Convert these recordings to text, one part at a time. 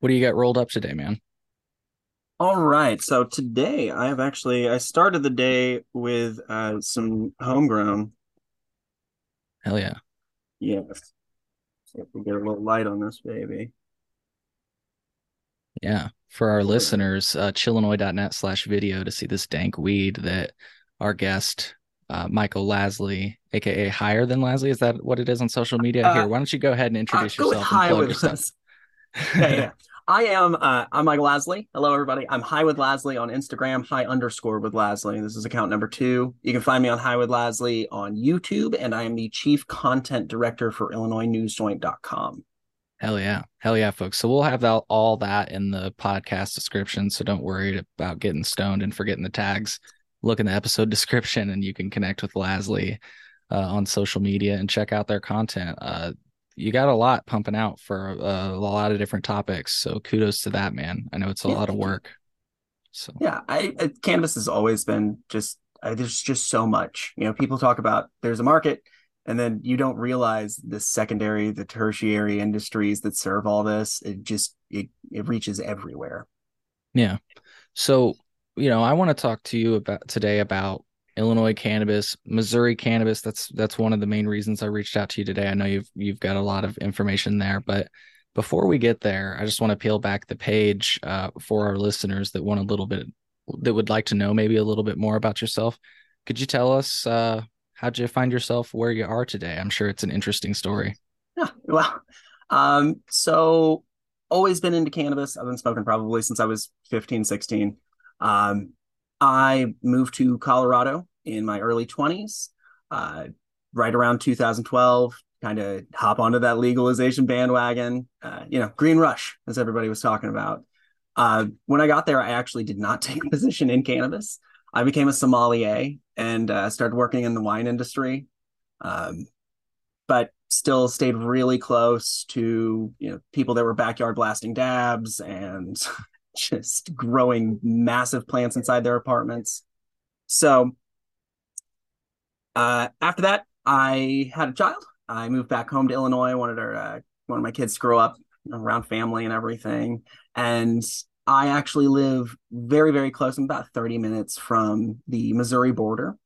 What do you got rolled up today, man? All right. So today I have actually I started the day with uh some homegrown. Hell yeah. Yes. See if we get a little light on this baby. Yeah. For our listeners, uh chillinois.net slash video to see this dank weed that our guest uh Michael Lasley, aka higher than Lasley. Is that what it is on social media? Uh, Here, why don't you go ahead and Uh, introduce go yourself and plug with yourself? us. Yeah, yeah. I am uh I'm Michael Lasley. Hello everybody. I'm High with Lasley on Instagram, High underscore with Lasley. This is account number two. You can find me on High with Lasley on YouTube, and I am the chief content director for IllinoisNewsJoint.com. Hell yeah. Hell yeah, folks. So we'll have that, all that in the podcast description. So don't worry about getting stoned and forgetting the tags. Look in the episode description and you can connect with Lasley uh, on social media and check out their content. Uh, you got a lot pumping out for uh, a lot of different topics. So kudos to that, man. I know it's a Yeah, lot of work. So Yeah, I, I cannabis has always been just uh, there's just so much. You know, people talk about there's a market, and then you don't realize the secondary, the tertiary industries that serve all this. It just it it reaches everywhere. Yeah. So, you know, I want to talk to you about today about Illinois cannabis, Missouri cannabis. That's that's one of the main reasons I reached out to you today. I know you've you've got a lot of information there, but before we get there, I just want to peel back the page uh, for our listeners that want a little bit that would like to know maybe a little bit more about yourself. Could you tell us uh, how'd you find yourself where you are today? I'm sure it's an interesting story. Yeah, well, um, so always been into cannabis. I've been smoking probably since I was 15, 16. Um, I moved to Colorado in my early 20s, uh, right around 2012, kind of hop onto that legalization bandwagon, uh, you know, green rush, as everybody was talking about. Uh, when I got there, I actually did not take a position in cannabis. I became a sommelier and uh, started working in the wine industry. Um, but still stayed really close to you know people that were backyard blasting dabs and just growing massive plants inside their apartments. So uh, after that, I had a child. I moved back home to Illinois. I wanted our uh, wanted my kids to grow up around family and everything. And I actually live very very close. I'm about 30 minutes from the Missouri border.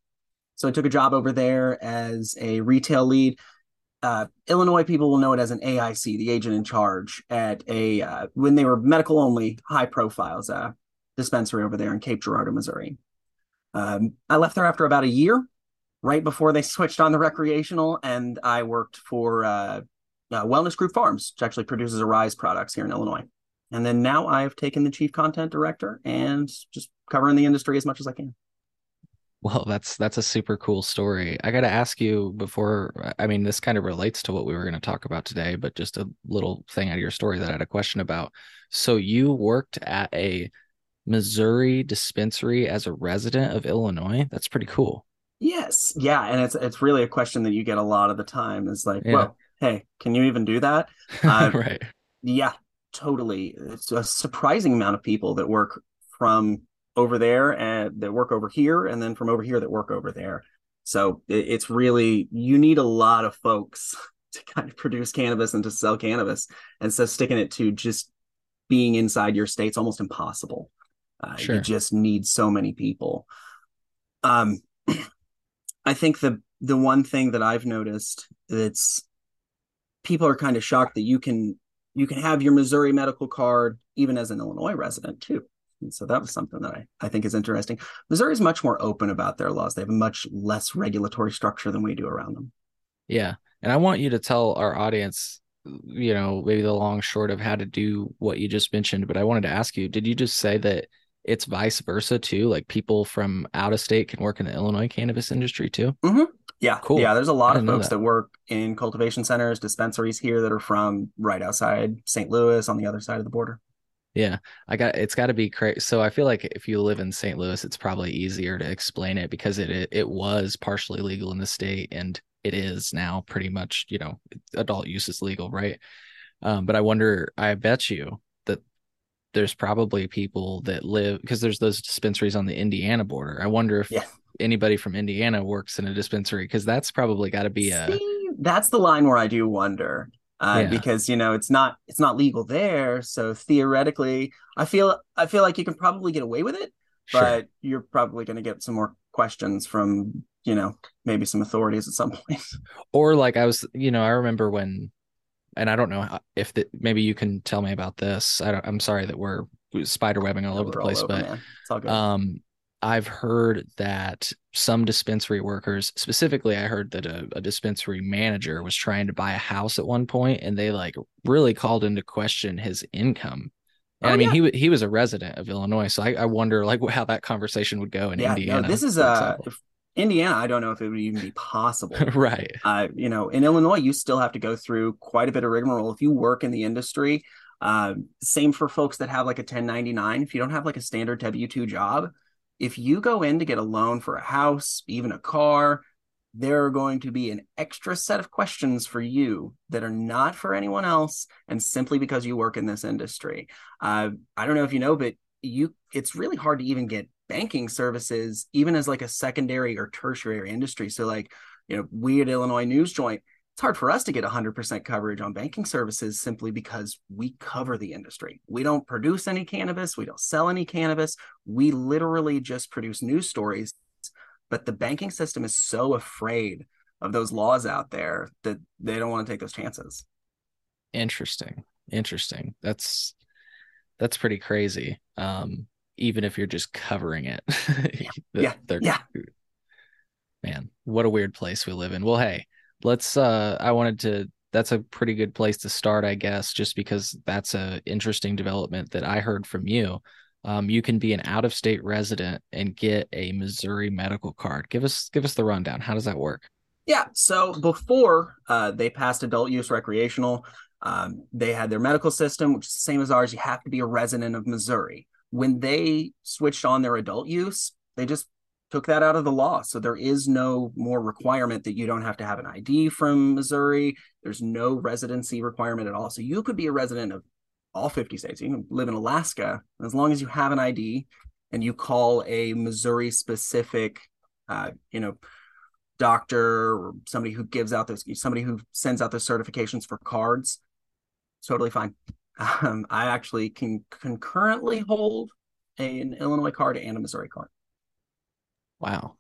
So I took a job over there as a retail lead uh, Illinois people will know it as an AIC, the agent in charge at a uh, when they were medical only, high profiles uh, dispensary over there in Cape Girardeau, Missouri. Um, I left there after about a year, right before they switched on the recreational, and I worked for uh, uh, Wellness Group Farms, which actually produces Arise products here in Illinois. And then now I've taken the chief content director and just covering the industry as much as I can. Well, that's that's a super cool story. I got to ask you before, I mean, this kind of relates to what we were going to talk about today, but just a little thing out of your story that I had a question about. So you worked at a Missouri dispensary as a resident of Illinois. That's pretty cool. Yes, yeah, and it's it's really a question that you get a lot of the time. Is like, Yeah. well, hey, can you even do that? Uh, right. Yeah, totally. It's a surprising amount of people that work from over there and that work over here, and then from over here that work over there. So it, it's really you need a lot of folks to kind of produce cannabis and to sell cannabis, and so sticking it to just being inside your state's almost impossible. Uh, Sure. You just need so many people. Um, I think the the one thing that I've noticed that's people are kind of shocked that you can you can have your Missouri medical card even as an Illinois resident too. And so that was something that I, I think is interesting. Missouri is much more open about their laws. They have a much less regulatory structure than we do around them. Yeah. And I want you to tell our audience, you know, maybe the long short of how to do what you just mentioned. But I wanted to ask you, did you just say that it's vice versa too? Like people from out of state can work in the Illinois cannabis industry too? Mm-hmm. Yeah, Cool. Yeah, there's a lot of folks that. that. work in cultivation centers, dispensaries here that are from right outside St. Louis on the other side of the border. Yeah, I got it's got to be crazy. So I feel like if you live in St. Louis, it's probably easier to explain it because it, it it was partially legal in the state and it is now pretty much, you know, adult use is legal, right? Um, but I wonder, I bet you that there's probably people that live because there's those dispensaries on the Indiana border. I wonder if Yeah. anybody from Indiana works in a dispensary because that's probably got to be a See, that's the line where I do wonder. Uh, Yeah. because you know it's not it's not legal there. So theoretically, I feel I feel like you can probably get away with it, Sure. but you're probably going to get some more questions from you know maybe some authorities at some point. or like I was, you know, I remember when, and I don't know if that maybe you can tell me about this. I don't, I'm sorry that we're spider webbing all over the place, over, but man. it's all good. um, I've heard that some dispensary workers, specifically, I heard that a, a dispensary manager was trying to buy a house at one point, and they like really called into question his income. And Oh, I mean, yeah. he he was a resident of Illinois, so I, I wonder like how that conversation would go in yeah, Indiana. no, this is uh example. Indiana. I don't know if it would even be possible. right. uh, you know, in Illinois, you still have to go through quite a bit of rigmarole if you work in the industry. Uh, same for folks that have like a 1099. If you don't have like a standard W 2 job, if you go in to get a loan for a house, even a car, there are going to be an extra set of questions for you that are not for anyone else and simply because you work in this industry. Uh, I don't know if you know, but you it's really hard to even get banking services even as like a secondary or tertiary industry. So like you know, we at Illinois News Joint, it's hard for us to get 100% coverage on banking services simply because we cover the industry. We don't produce any cannabis, we don't sell any cannabis. We literally just produce news stories. But the banking system is so afraid of those laws out there that they don't want to take those chances. Interesting. Interesting. That's that's pretty crazy. Um, even if you're just covering it. Yeah, yeah. Man, what a weird place we live in. Well, hey, let's uh I wanted to that's a pretty good place to start, I guess, just because that's a interesting development that I heard from you. Um, you can be an out-of-state resident and get a Missouri medical card. Give us give us the rundown. How does that work? Yeah. So before uh, they passed adult use recreational, um, they had their medical system, which is the same as ours. You have to be a resident of Missouri. When they switched on their adult use, they just took that out of the law. So there is no more requirement that you don't have to have an ID from Missouri. There's no residency requirement at all. So you could be a resident of all 50 states. You can live in Alaska as long as you have an ID and you call a Missouri specific, uh, you know, doctor or somebody who gives out those somebody who sends out those certifications for cards totally fine um, i actually can concurrently hold an illinois card and a missouri card Wow.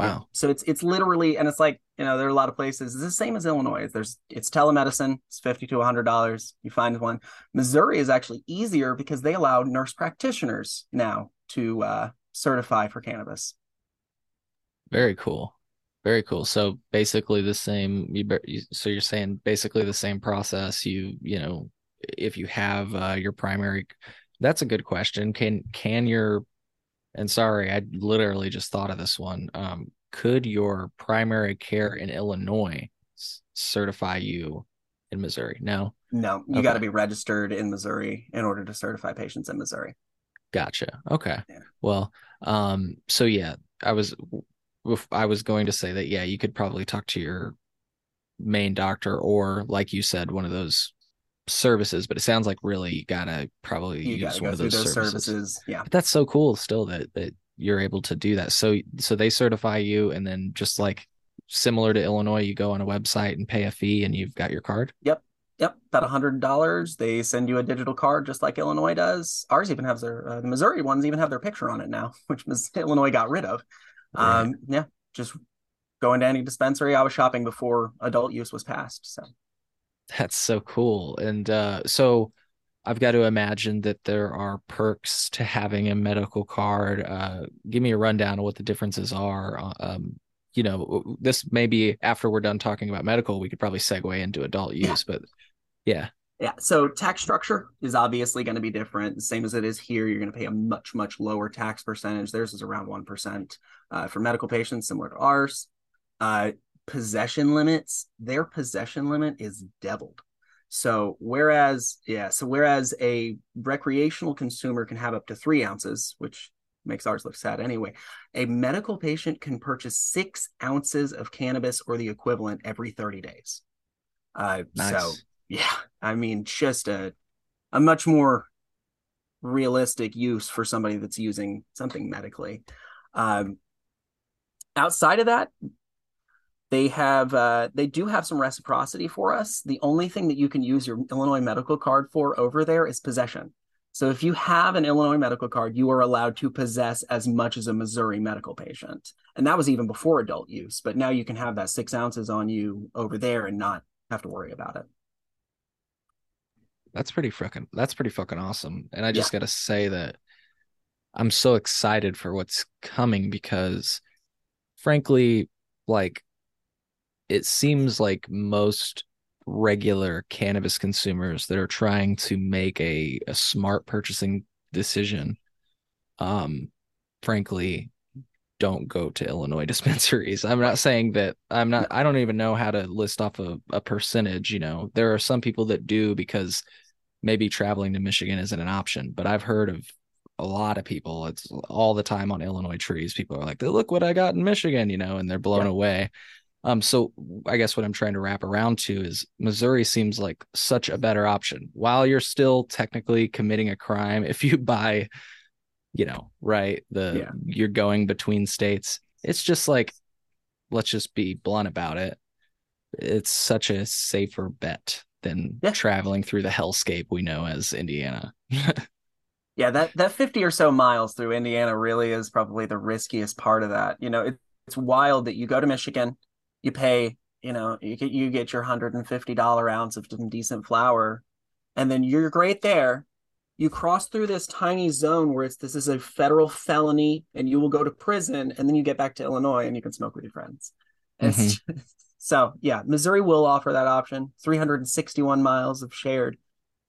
Yeah. Wow. so it's it's literally and it's like you know there are a lot of places it's the same as illinois there's it's telemedicine it's 50 to 100 dollars you find one missouri is actually easier because they allow nurse practitioners now to uh, certify for cannabis Very cool. Very cool. So basically the same you, you so you're saying basically the same process you you know if you have uh, your primary that's a good question. Can can your and sorry, I literally just thought of this one. Um could your primary care in Illinois certify you in Missouri? No. no you Okay. got to be registered in missouri in order to certify patients in missouri Gotcha. Okay. Yeah. Well, um, so yeah, I was I was going to say that yeah, you could probably talk to your main doctor or like you said, one of those services, but it sounds like really you gotta probably you use got to one of those those services. services yeah But that's so cool still that that you're able to do that. So so they certify you and then just like similar to Illinois, you go on a website and pay a fee and you've got your card. Yep, yep, about a hundred dollars. They send you a digital card, just like Illinois does. Ours even has their uh, the Missouri ones even have their picture on it now, which was Illinois got rid of. Right. Um, yeah, just going to any dispensary. I was shopping before adult use was passed, so That's so cool. And uh, so I've got to imagine that there are perks to having a medical card. Uh, give me a rundown of what the differences are. Uh, Um, you know, this may be after we're done talking about medical, we could probably segue into adult use, but yeah, yeah. So tax structure is obviously going to be different, same as it is here. You're going to pay a much much lower tax percentage. Theirs is around one percent uh, for medical patients, similar to ours. Uh, possession limits, their possession limit is doubled. So whereas, yeah, so whereas a recreational consumer can have up to three ounces, which makes ours look sad anyway, a medical patient can purchase six ounces of cannabis or the equivalent every 30 days. Uh, nice. So yeah, I mean, just a a much more realistic use for somebody that's using something medically. Um, outside of that, they have uh, they do have some reciprocity for us. The only thing that you can use your Illinois medical card for over there is possession. So if you have an Illinois medical card, you are allowed to possess as much as a Missouri medical patient. And that was even before adult use. But now you can have that six ounces on you over there and not have to worry about it. That's pretty fucking that's pretty fucking awesome. And I just yeah. gotta say that I'm so excited for what's coming because frankly, like it seems like most regular cannabis consumers that are trying to make a, a smart purchasing decision um frankly don't go to Illinois dispensaries. I'm not saying that I'm not I don't even know how to list off a, a percentage, you know. There are some people that do because maybe traveling to Michigan isn't an option, but I've heard of a lot of people. It's all the time on Illinois trees. People are like, "Look what I got in Michigan," you know, and they're blown yeah. away. Um, so I guess what I'm trying to wrap around to is Missouri seems like such a better option. While you're still technically committing a crime, if you buy, you know, right, the yeah. you're going between states, it's just like, let's just be blunt about it. It's such a safer bet than yeah. traveling through the hellscape we know as Indiana. yeah, that that 50 or so miles through Indiana really is probably the riskiest part of that. You know, it, it's wild that you go to Michigan, you pay, you know, you get you get your hundred and fifty dollar ounce of some decent flour, and then you're great there. You cross through this tiny zone where it's this is a federal felony, and you will go to prison, and then you get back to Illinois and you can smoke with your friends. Mm-hmm. so yeah, Missouri will offer that option. 361 miles of shared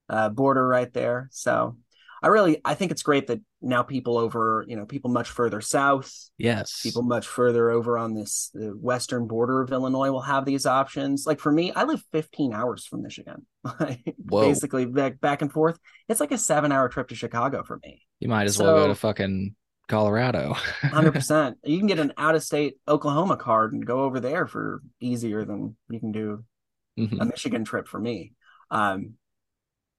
uh, border right there. So I really I think it's great that now people over you know people much further south, yes, people much further over on this the western border of Illinois will have these options. Like for me, I live 15 hours from Michigan, basically back back and forth. It's like a seven hour trip to Chicago for me. You might as so, well go to fucking Colorado. Hundred percent. You can get an out of state Oklahoma card and go over there for easier than you can do mm-hmm. a Michigan trip for me. Um,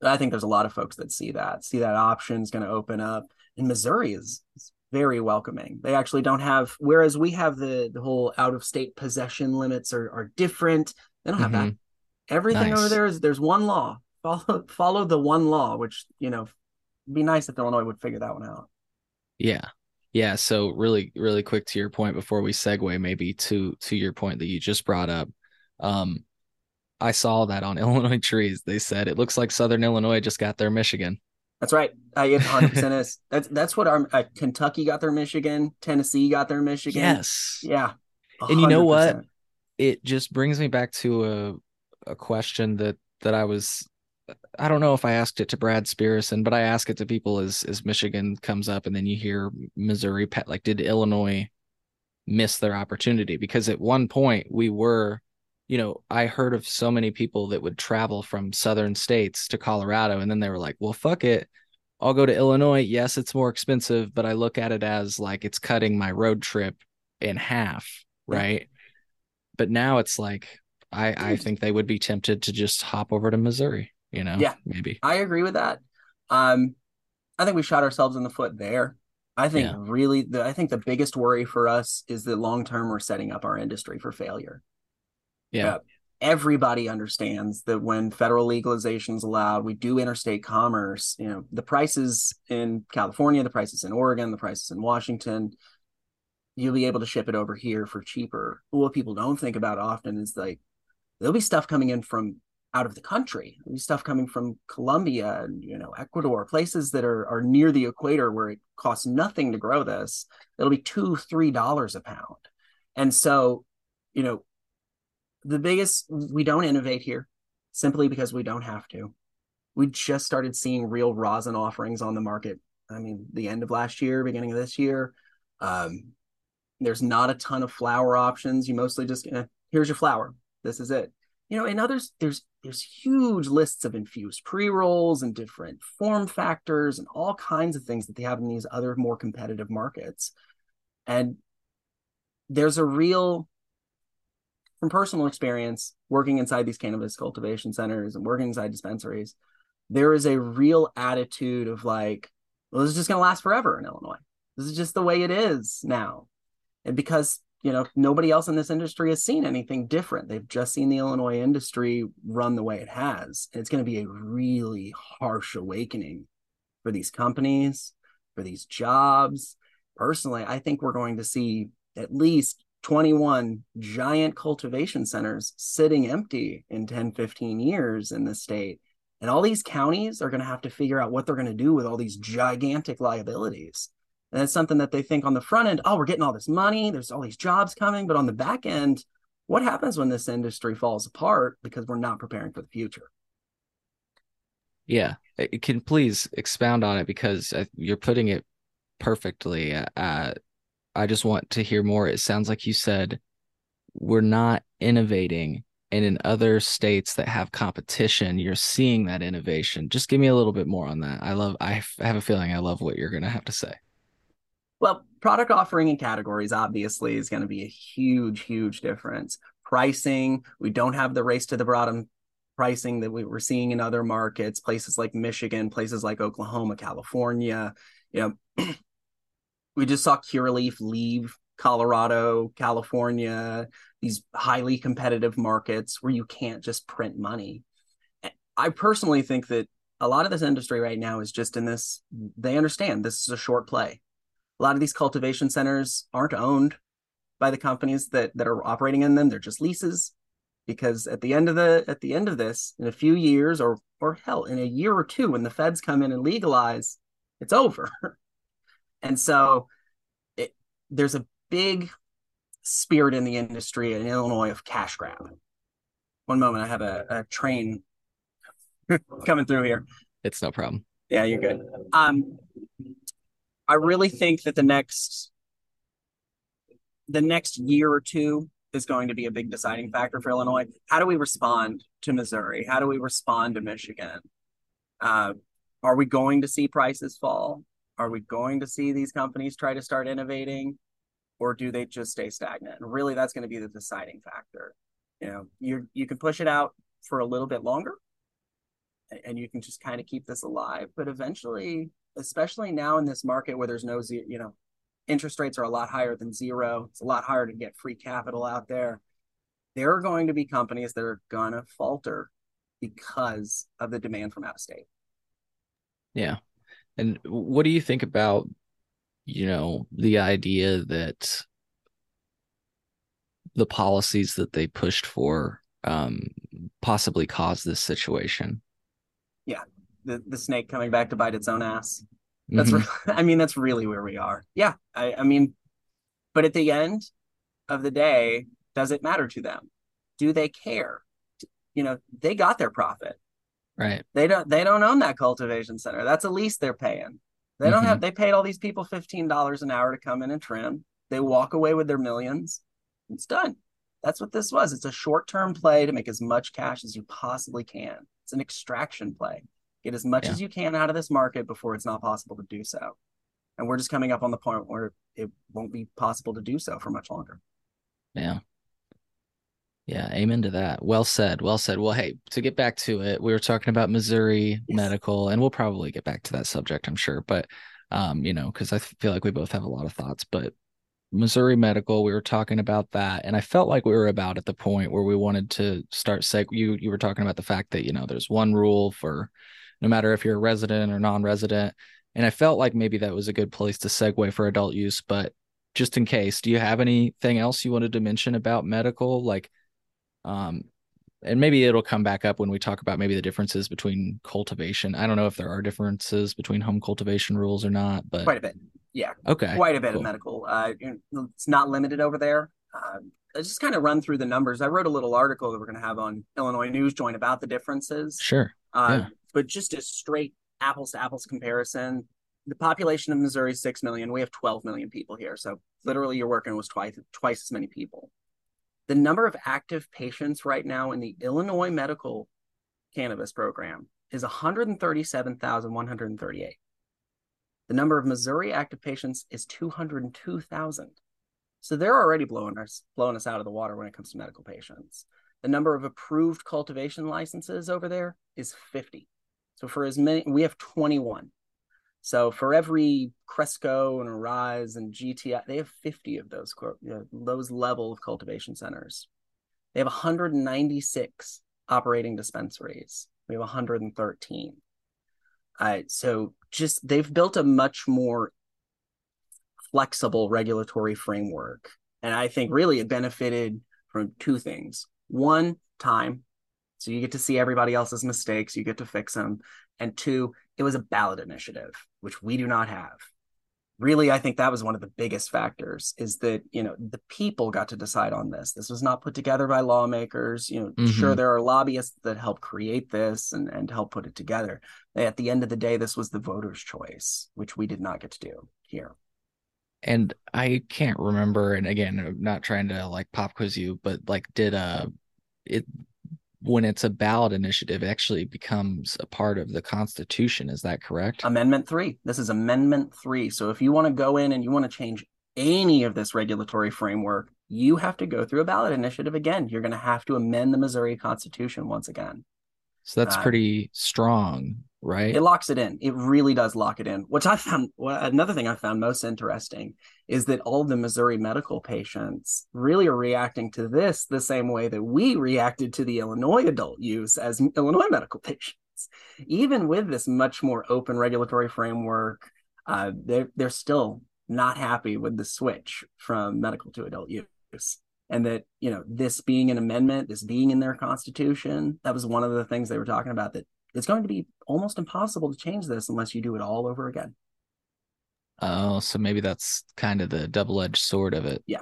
I think there's a lot of folks that see that, see that option is going to open up. And Missouri is, is, very welcoming. They actually don't have, whereas we have the the whole out of state possession limits are are different. They don't have mm-hmm. that. Everything nice. over there is there's one law. Follow follow the one law, which you know, be nice if Illinois would figure that one out. Yeah. Yeah. So really, really quick to your point before we segue maybe to to your point that you just brought up. Um, I saw that on Illinois trees. They said it looks like Southern Illinois just got their Michigan. That's right. I 100 percent is. That's that's what our uh, Kentucky got their Michigan, Tennessee got their Michigan. Yes. Yeah. 100%. And you know what? It just brings me back to a a question that that I was I don't know if I asked it to Brad Spearson, but I ask it to people as as Michigan comes up and then you hear Missouri pet like did Illinois miss their opportunity because at one point we were you know, I heard of so many people that would travel from southern states to Colorado and then they were like, well, fuck it. I'll go to Illinois. Yes, it's more expensive, but I look at it as like it's cutting my road trip in half, right? But now it's like I I think they would be tempted to just hop over to Missouri, you know? Yeah. Maybe. I agree with that. Um I think we shot ourselves in the foot there. I think yeah. really the I think the biggest worry for us is that long term we're setting up our industry for failure. Yeah. everybody understands that when federal legalization is allowed, we do interstate commerce. You know, the prices in California, the prices in Oregon, the prices in Washington, you'll be able to ship it over here for cheaper. What people don't think about often is like there'll be stuff coming in from out of the country. There'll be stuff coming from Colombia and you know Ecuador, places that are are near the equator where it costs nothing to grow this. It'll be two, three dollars a pound. And so, you know, the biggest we don't innovate here simply because we don't have to. We just started seeing real rosin offerings on the market. I mean, the end of last year, beginning of this year. Um, there's not a ton of flower options. You mostly just eh, here's your flower. This is it. You know, in others, there's there's huge lists of infused pre-rolls and different form factors and all kinds of things that they have in these other more competitive markets. And there's a real from personal experience working inside these cannabis cultivation centers and working inside dispensaries, there is a real attitude of like, well, this is just going to last forever in Illinois. This is just the way it is now. And because, you know, nobody else in this industry has seen anything different. They've just seen the Illinois industry run the way it has. And it's going to be a really harsh awakening for these companies, for these jobs. Personally, I think we're going to see at least 21 giant cultivation centers sitting empty in 10, 15 years in the state. And all these counties are going to have to figure out what they're going to do with all these gigantic liabilities. And it's something that they think on the front end, oh, we're getting all this money, there's all these jobs coming. But on the back end, what happens when this industry falls apart because we're not preparing for the future? Yeah, can please expound on it because you're putting it perfectly. Uh, I just want to hear more. It sounds like you said we're not innovating, and in other states that have competition, you're seeing that innovation. Just give me a little bit more on that. I love. I have a feeling I love what you're going to have to say. Well, product offering and categories obviously is going to be a huge, huge difference. Pricing, we don't have the race to the bottom pricing that we were seeing in other markets, places like Michigan, places like Oklahoma, California. You know, we just saw Curaleaf leave Colorado, California, these highly competitive markets where you can't just print money. I personally think that a lot of this industry right now is just in this, they understand this is a short play. A lot of these cultivation centers aren't owned by the companies that that are operating in them. They're just leases because at the end of the at the end of this in a few years or or hell in a year or two when the feds come in and legalize it's over and so it, there's a big spirit in the industry in illinois of cash grab one moment i have a, a train coming through here it's no problem yeah you're good um I really think that the next the next year or two is going to be a big deciding factor for Illinois. How do we respond to Missouri? How do we respond to Michigan? Uh, are we going to see prices fall? Are we going to see these companies try to start innovating, or do they just stay stagnant? And really, that's going to be the deciding factor. You know, you you can push it out for a little bit longer, and you can just kind of keep this alive. But eventually, especially now in this market where there's no you know, interest rates are a lot higher than zero. It's a lot harder to get free capital out there. There are going to be companies that are gonna falter because of the demand from out of state. Yeah. And what do you think about, you know, the idea that the policies that they pushed for um, possibly caused this situation? Yeah, the, the snake coming back to bite its own ass. That's mm-hmm. I mean that's really where we are. Yeah, I, I mean, but at the end of the day, does it matter to them? Do they care? You know, they got their profit. Right. They don't. They don't own that cultivation center. That's a lease they're paying. They don't mm-hmm. have. They paid all these people fifteen dollars an hour to come in and trim. They walk away with their millions. It's done. That's what this was. It's a short term play to make as much cash as you possibly can. It's an extraction play. Get as much yeah. as you can out of this market before it's not possible to do so. And we're just coming up on the point where it won't be possible to do so for much longer. Yeah. Yeah, amen to that. Well said. Well said. Well, hey, to get back to it, we were talking about Missouri yes. medical, and we'll probably get back to that subject, I'm sure. But um, you know, because I feel like we both have a lot of thoughts. But Missouri medical, we were talking about that, and I felt like we were about at the point where we wanted to start seg. You you were talking about the fact that you know there's one rule for no matter if you're a resident or non-resident. And I felt like maybe that was a good place to segue for adult use, but just in case, do you have anything else you wanted to mention about medical? Like, um, and maybe it'll come back up when we talk about maybe the differences between cultivation. I don't know if there are differences between home cultivation rules or not, but quite a bit. Yeah. Okay. Quite a bit cool. of medical. Uh, it's not limited over there. Uh, I just kind of run through the numbers. I wrote a little article that we're going to have on Illinois News Joint about the differences. Sure. Uh, yeah but just a straight apples to apples comparison, the population of Missouri is six million. We have 12 million people here. So literally you're working with twice twice as many people. The number of active patients right now in the Illinois medical cannabis program is 137,138. The number of Missouri active patients is 202,000. So they're already blowing us blowing us out of the water when it comes to medical patients. The number of approved cultivation licenses over there is 50. So for as many, we have 21. So for every Cresco and Arise and GTI, they have 50 of those you know, those level of cultivation centers. They have 196 operating dispensaries. We have 113. Uh, so just they've built a much more flexible regulatory framework, and I think really it benefited from two things. One, time. So you get to see everybody else's mistakes, you get to fix them. And two, it was a ballot initiative, which we do not have. Really, I think that was one of the biggest factors is that, you know, the people got to decide on this. This was not put together by lawmakers. You know, mm-hmm. sure, there are lobbyists that help create this and, and help put it together. At the end of the day, this was the voters' choice, which we did not get to do here. And I can't remember, and again, I'm not trying to like pop quiz you, but like, did uh, it when it's a ballot initiative, it actually becomes a part of the Constitution. Is that correct? Amendment three. This is Amendment three. So if you want to go in and you want to change any of this regulatory framework, you have to go through a ballot initiative again. You're going to have to amend the Missouri Constitution once again. So that's uh, pretty strong right? It locks it in. It really does lock it in. Which I found well, another thing I found most interesting is that all the Missouri medical patients really are reacting to this the same way that we reacted to the Illinois adult use as Illinois medical patients. Even with this much more open regulatory framework, uh, they're they're still not happy with the switch from medical to adult use and that you know this being an amendment this being in their constitution that was one of the things they were talking about that it's going to be almost impossible to change this unless you do it all over again. Oh, so maybe that's kind of the double edged sword of it. Yeah.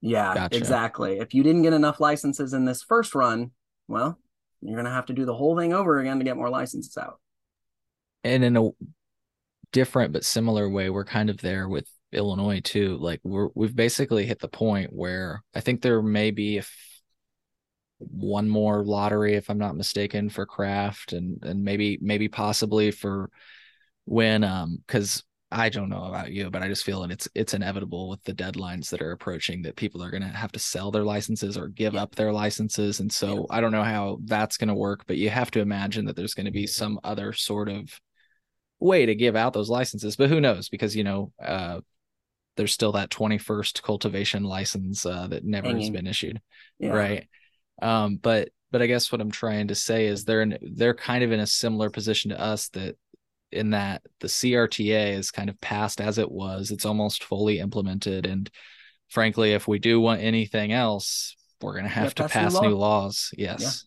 Yeah, gotcha. exactly. If you didn't get enough licenses in this first run, well, you're going to have to do the whole thing over again to get more licenses out. And in a different but similar way, we're kind of there with Illinois too. Like we're we've basically hit the point where I think there may be if one more lottery if i'm not mistaken for craft and and maybe maybe possibly for when um because i don't know about you but i just feel that it's it's inevitable with the deadlines that are approaching that people are going to have to sell their licenses or give yeah. up their licenses and so yeah. i don't know how that's going to work but you have to imagine that there's going to be some other sort of way to give out those licenses but who knows because you know uh there's still that 21st cultivation license uh, that never Hanging. has been issued yeah. right um, but but I guess what I'm trying to say is they're in, they're kind of in a similar position to us that in that the CRTA is kind of passed as it was. It's almost fully implemented, and frankly, if we do want anything else, we're going to have to pass new, law. new, laws. Yes,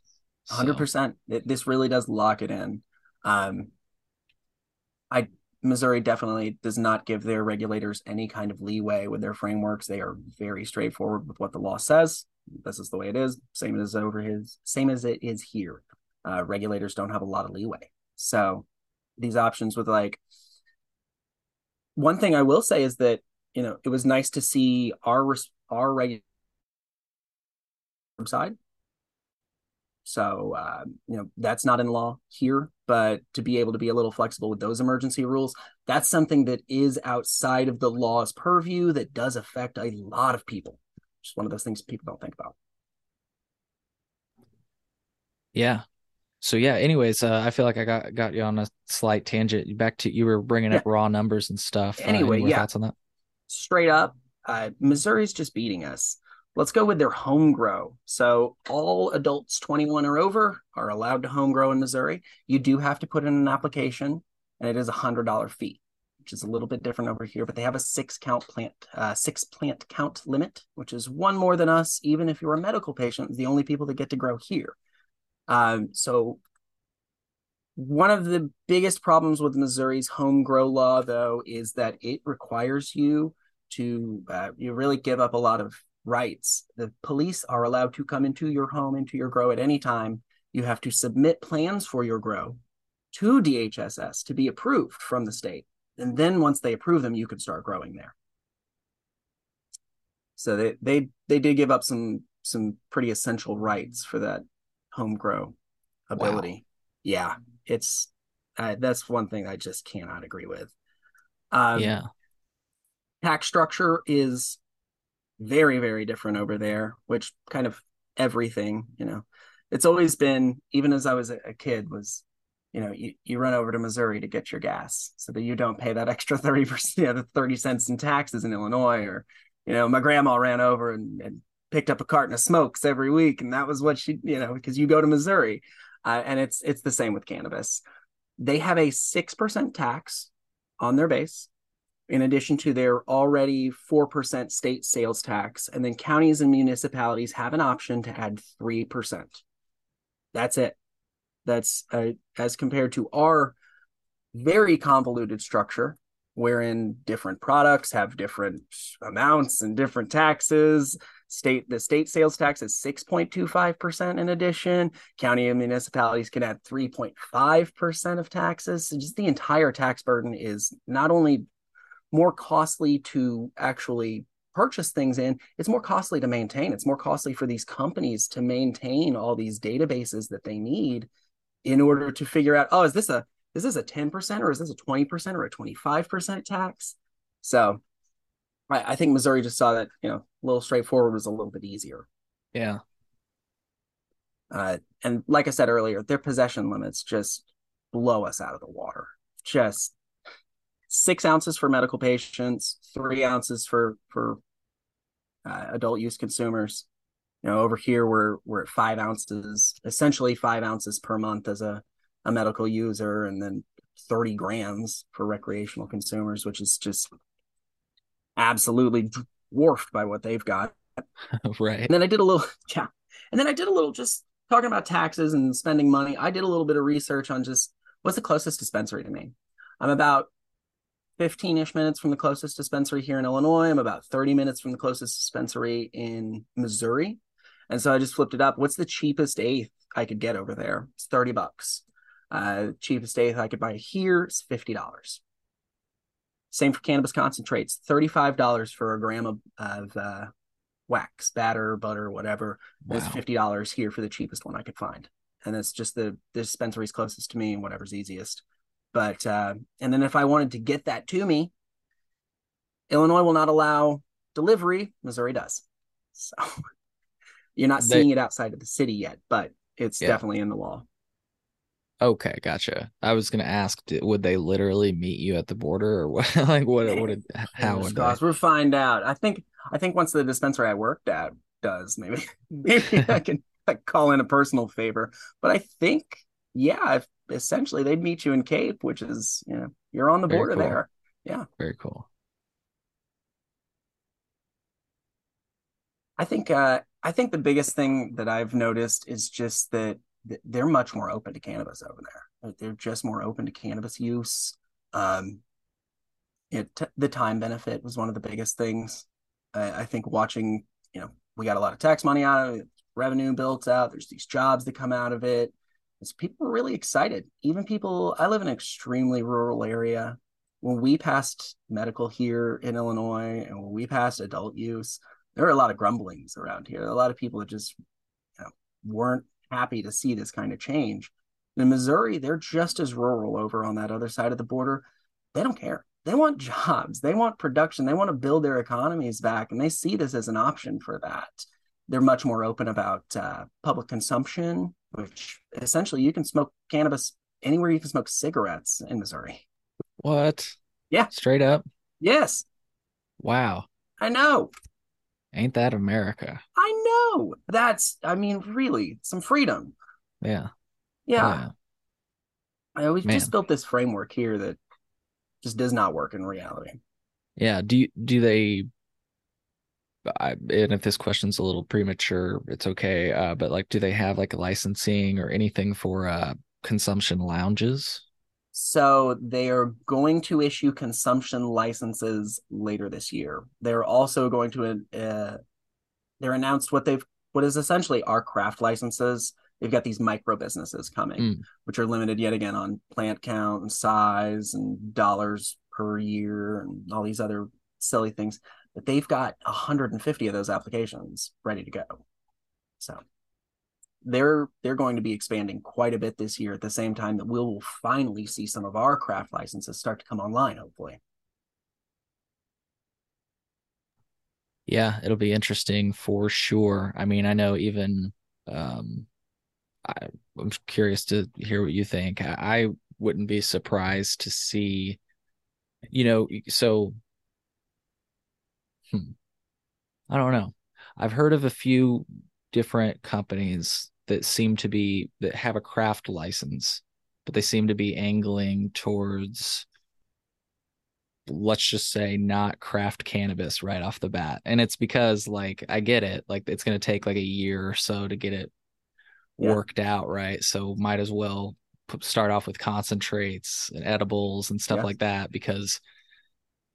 hundred yeah. percent. This really does lock it in. Um, Missouri definitely does not give their regulators any kind of leeway with their frameworks. They are very straightforward with what the law says this is the way it is. Same as over his, same as it is here. Uh, regulators don't have a lot of leeway. So these options with like, one thing I will say is that you know it was nice to see our our regular side. So uh, you know that's not in law here, but to be able to be a little flexible with those emergency rules, that's something that is outside of the law's purview that does affect a lot of people just one of those things people don't think about. Yeah. So yeah. Anyways, uh, I feel like I got got you on a slight tangent. Back to you were bringing up raw numbers and stuff. Uh, anyway, uh, yeah. Thoughts on that? Straight up, uh, Missouri's just beating us. Let's go with their home grow. So all adults 21 or over are allowed to home grow in Missouri. You do have to put in an application, and it is a hundred dollar fee which is a little bit different over here, but they have a six count plant, uh, six plant count limit, which is one more than us. Even if you're a medical patient, the only people that get to grow here. Um, so one of the biggest problems with Missouri's home grow law, though, is that it requires you to uh, you really give up a lot of rights. The police are allowed to come into your home, into your grow at any time. You have to submit plans for your grow to DHSS to be approved from the state and then once they approve them, you can start growing there. So they they they did give up some some pretty essential rights for that home grow ability. Wow. Yeah, it's uh, that's one thing I just cannot agree with. Um, yeah, tax structure is very very different over there, which kind of everything you know. It's always been even as I was a kid was you know, you, you run over to Missouri to get your gas so that you don't pay that extra 30%, you know, the 30 cents in taxes in Illinois. Or, you know, my grandma ran over and, and picked up a carton of smokes every week. And that was what she, you know, because you go to Missouri. Uh, and it's it's the same with cannabis. They have a 6% tax on their base in addition to their already 4% state sales tax. And then counties and municipalities have an option to add 3%. That's it. That's uh, as compared to our very convoluted structure, wherein different products have different amounts and different taxes. State the state sales tax is 6.25% in addition. County and municipalities can add 3.5% of taxes. So just the entire tax burden is not only more costly to actually purchase things in, it's more costly to maintain. It's more costly for these companies to maintain all these databases that they need in order to figure out, oh, is this a is this a 10% or is this a 20% or a 25% tax? So I, I think Missouri just saw that, you know, a little straightforward was a little bit easier. Yeah. Uh, and like I said earlier, their possession limits just blow us out of the water. Just six ounces for medical patients, three ounces for for uh, adult use consumers. You know, over here we're we're at five ounces, essentially five ounces per month as a a medical user, and then thirty grams for recreational consumers, which is just absolutely dwarfed by what they've got. right. And then I did a little yeah, and then I did a little just talking about taxes and spending money. I did a little bit of research on just what's the closest dispensary to me. I'm about 15 ish minutes from the closest dispensary here in Illinois. I'm about 30 minutes from the closest dispensary in Missouri. And so I just flipped it up. What's the cheapest eighth I could get over there? It's 30 bucks. Uh, cheapest eighth I could buy here is $50. Same for cannabis concentrates, $35 for a gram of, of uh, wax, batter, butter, whatever. Wow. It's $50 here for the cheapest one I could find. And it's just the, the dispensaries closest to me and whatever's easiest. But uh, and then if I wanted to get that to me, Illinois will not allow delivery. Missouri does. So you're not they, seeing it outside of the city yet, but it's yeah. definitely in the law. Okay, gotcha. I was gonna ask, would they literally meet you at the border, or what? like, what? What? How would they? We'll find out. I think. I think once the dispensary I worked at does, maybe, maybe I can like, call in a personal favor. But I think, yeah, if essentially they'd meet you in Cape, which is you know you're on the Very border cool. there. Yeah. Very cool. I think uh, I think the biggest thing that I've noticed is just that they're much more open to cannabis over there. They're just more open to cannabis use. Um, it the time benefit was one of the biggest things. I, I think watching, you know, we got a lot of tax money out of it, revenue built out. There's these jobs that come out of it is people are really excited. Even people, I live in an extremely rural area. When we passed medical here in Illinois and when we passed adult use, there are a lot of grumblings around here. A lot of people that just you know, weren't happy to see this kind of change. In Missouri, they're just as rural over on that other side of the border. They don't care. They want jobs. They want production. They want to build their economies back, and they see this as an option for that. They're much more open about uh, public consumption which essentially you can smoke cannabis anywhere you can smoke cigarettes in Missouri. What? Yeah. Straight up? Yes. Wow. I know. Ain't that America? I know. That's, I mean, really, some freedom. Yeah. Yeah. yeah. we've Man. just built this framework here that just does not work in reality. Yeah. Do you, do they I, and if this question's a little premature, it's okay. Uh, but like, do they have like licensing or anything for uh, consumption lounges? So they are going to issue consumption licenses later this year. They're also going to uh, they're announced what they've what is essentially our craft licenses. They've got these micro businesses coming, mm. which are limited yet again on plant count and size and dollars per year and all these other silly things but they've got 150 of those applications ready to go. So they're they're going to be expanding quite a bit this year at the same time that we'll finally see some of our craft licenses start to come online hopefully yeah it'll be interesting for sure i mean i know even um I, am curious to hear what you think. I, I wouldn't be surprised to see, you know, so hmm, I don't know. I've heard of a few different companies that seem to be that have a craft license, but they seem to be angling towards let's just say not craft cannabis right off the bat. And it's because like I get it, like it's going to take like a year or so to get it yeah. worked out, right? So might as well start off with concentrates and edibles and stuff yeah. like that because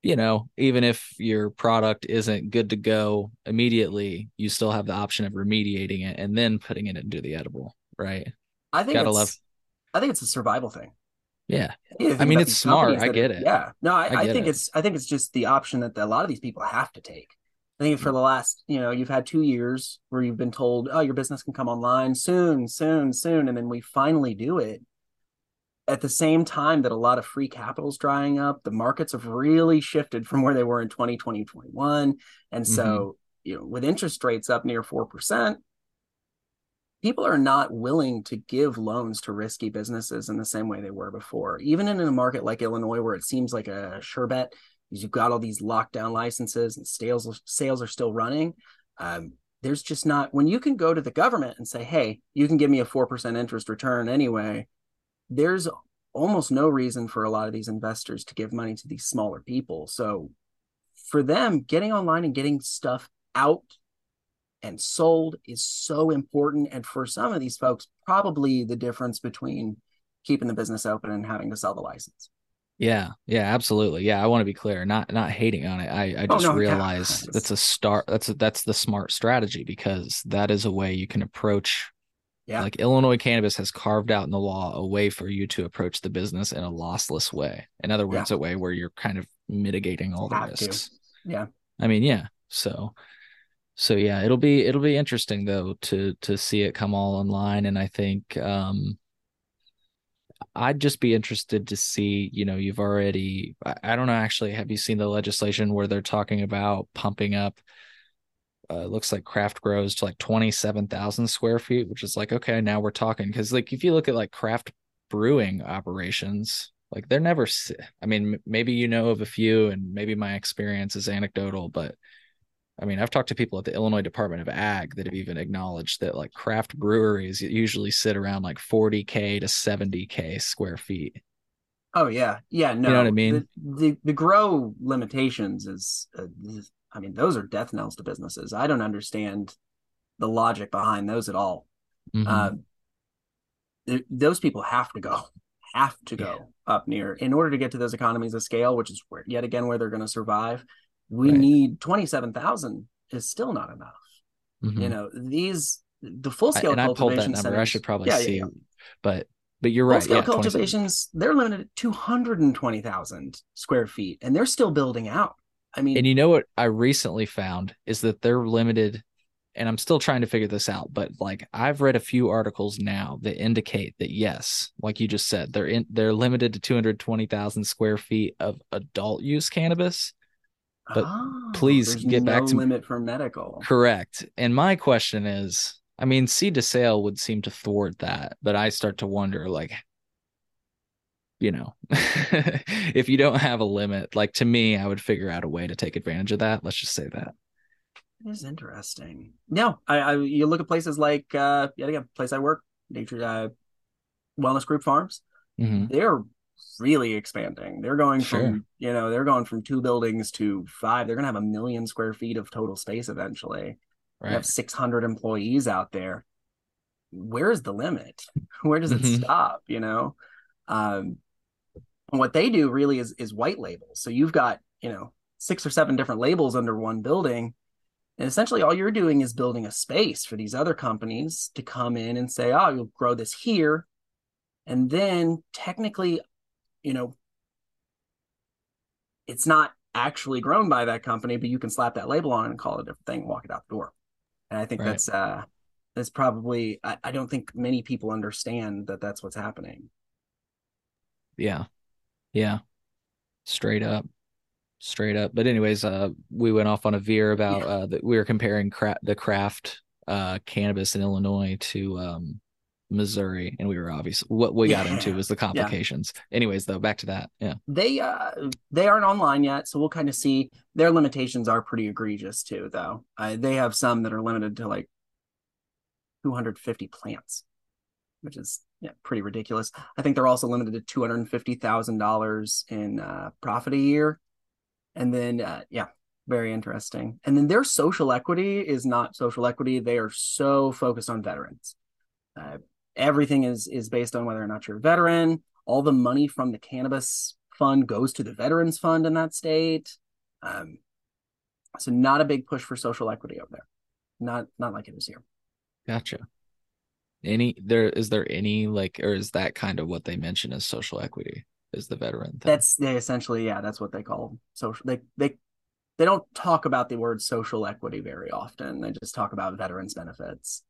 you know, even if your product isn't good to go immediately, you still have the option of remediating it and then putting it into the edible, right? I think Gotta it's, love. I think it's a survival thing. Yeah, I mean it's smart. I get it. Yeah, no, I, I, I think it. it's I think it's just the option that a lot of these people have to take. I think for the last, you know, you've had two years where you've been told, oh, your business can come online soon, soon, soon, and then we finally do it at the same time that a lot of free capital is drying up, the markets have really shifted from where they were in 2020, 2021. And so, mm-hmm. you know, with interest rates up near 4%, people are not willing to give loans to risky businesses in the same way they were before. Even in a market like Illinois, where it seems like a sure bet, you've got all these lockdown licenses and sales sales are still running. Um, there's just not when you can go to the government and say, "Hey, you can give me a four percent interest return anyway." There's almost no reason for a lot of these investors to give money to these smaller people. So for them, getting online and getting stuff out and sold is so important. And for some of these folks, probably the difference between keeping the business open and having to sell the license. Yeah, yeah, absolutely. Yeah, I want to be clear, not not hating on it. I I oh, just oh, no, realize yeah. that's a start. That's a, that's the smart strategy because that is a way you can approach yeah. Like Illinois cannabis has carved out in the law a way for you to approach the business in a lossless way. In other words, yeah. a way where you're kind of mitigating all the risks. To. Yeah. I mean, yeah. So so yeah, it'll be it'll be interesting though to to see it come all online. And I think um I'd just be interested to see, you know, you've already I, I don't know actually, have you seen the legislation where they're talking about pumping up uh, looks like craft grows to like 27,000 square feet, which is like, okay, now we're talking. Cause like, if you look at like craft brewing operations, like they're never, I mean, maybe you know of a few and maybe my experience is anecdotal, but I mean, I've talked to people at the Illinois Department of Ag that have even acknowledged that like craft breweries usually sit around like 40K to 70K square feet. Oh yeah. Yeah. No, you know what I mean? The, the, the grow limitations is, uh, I mean, those are death knells to businesses. I don't understand the logic behind those at all. Mm-hmm. Uh, th- those people have to go, have to go yeah. up near in order to get to those economies of scale, which is where, yet again where they're going to survive. We right. need twenty seven thousand is still not enough. Mm-hmm. You know, these the full scale and I pulled that number. Centers, I should probably yeah, see, yeah, but but you're right. Full scale cultivations they're limited at two hundred and twenty thousand square feet, and they're still building out. I mean, and you know what I recently found is that they're limited, and I'm still trying to figure this out. But like I've read a few articles now that indicate that yes, like you just said, they're in they're limited to 220,000 square feet of adult use cannabis. But oh, please get no back to limit for medical. Correct. And my question is, I mean, seed to sale would seem to thwart that, but I start to wonder, like, you know, if you don't have a limit, like to me, I would figure out a way to take advantage of that. Let's just say that. It is interesting. No, I, I you look at places like uh yet again, place I work, Nature uh, Wellness Group Farms. Mm-hmm. They're really expanding. They're going sure. from you know they're going from two buildings to five. They're going to have a million square feet of total space eventually. Right. They have six hundred employees out there. Where's the limit? Where does it mm-hmm. stop? You know, um, and what they do really is is white labels. So you've got, you know, six or seven different labels under one building. And essentially all you're doing is building a space for these other companies to come in and say, "Oh, you'll grow this here." And then technically, you know, it's not actually grown by that company, but you can slap that label on it and call it a different thing and walk it out the door. And I think right. that's uh that's probably I, I don't think many people understand that that's what's happening. Yeah. Yeah. Straight up. Straight up. But anyways, uh we went off on a veer about yeah. uh that we were comparing cra- the craft uh cannabis in Illinois to um Missouri, and we were obvious what we got yeah. into was the complications. Yeah. Anyways, though, back to that. Yeah, they uh they aren't online yet, so we'll kind of see. Their limitations are pretty egregious too, though. Uh, they have some that are limited to like 250 plants, which is yeah pretty ridiculous. I think they're also limited to two hundred fifty thousand dollars in uh, profit a year, and then uh, yeah, very interesting. And then their social equity is not social equity. They are so focused on veterans. Uh, everything is is based on whether or not you're a veteran. All the money from the cannabis fund goes to the veterans fund in that state. Um, so not a big push for social equity over there. Not not like it is here. Gotcha. Any there is there any like or is that kind of what they mention as social equity? Is the veteran thing? That's they essentially yeah that's what they call social. They they they don't talk about the word social equity very often. They just talk about veterans benefits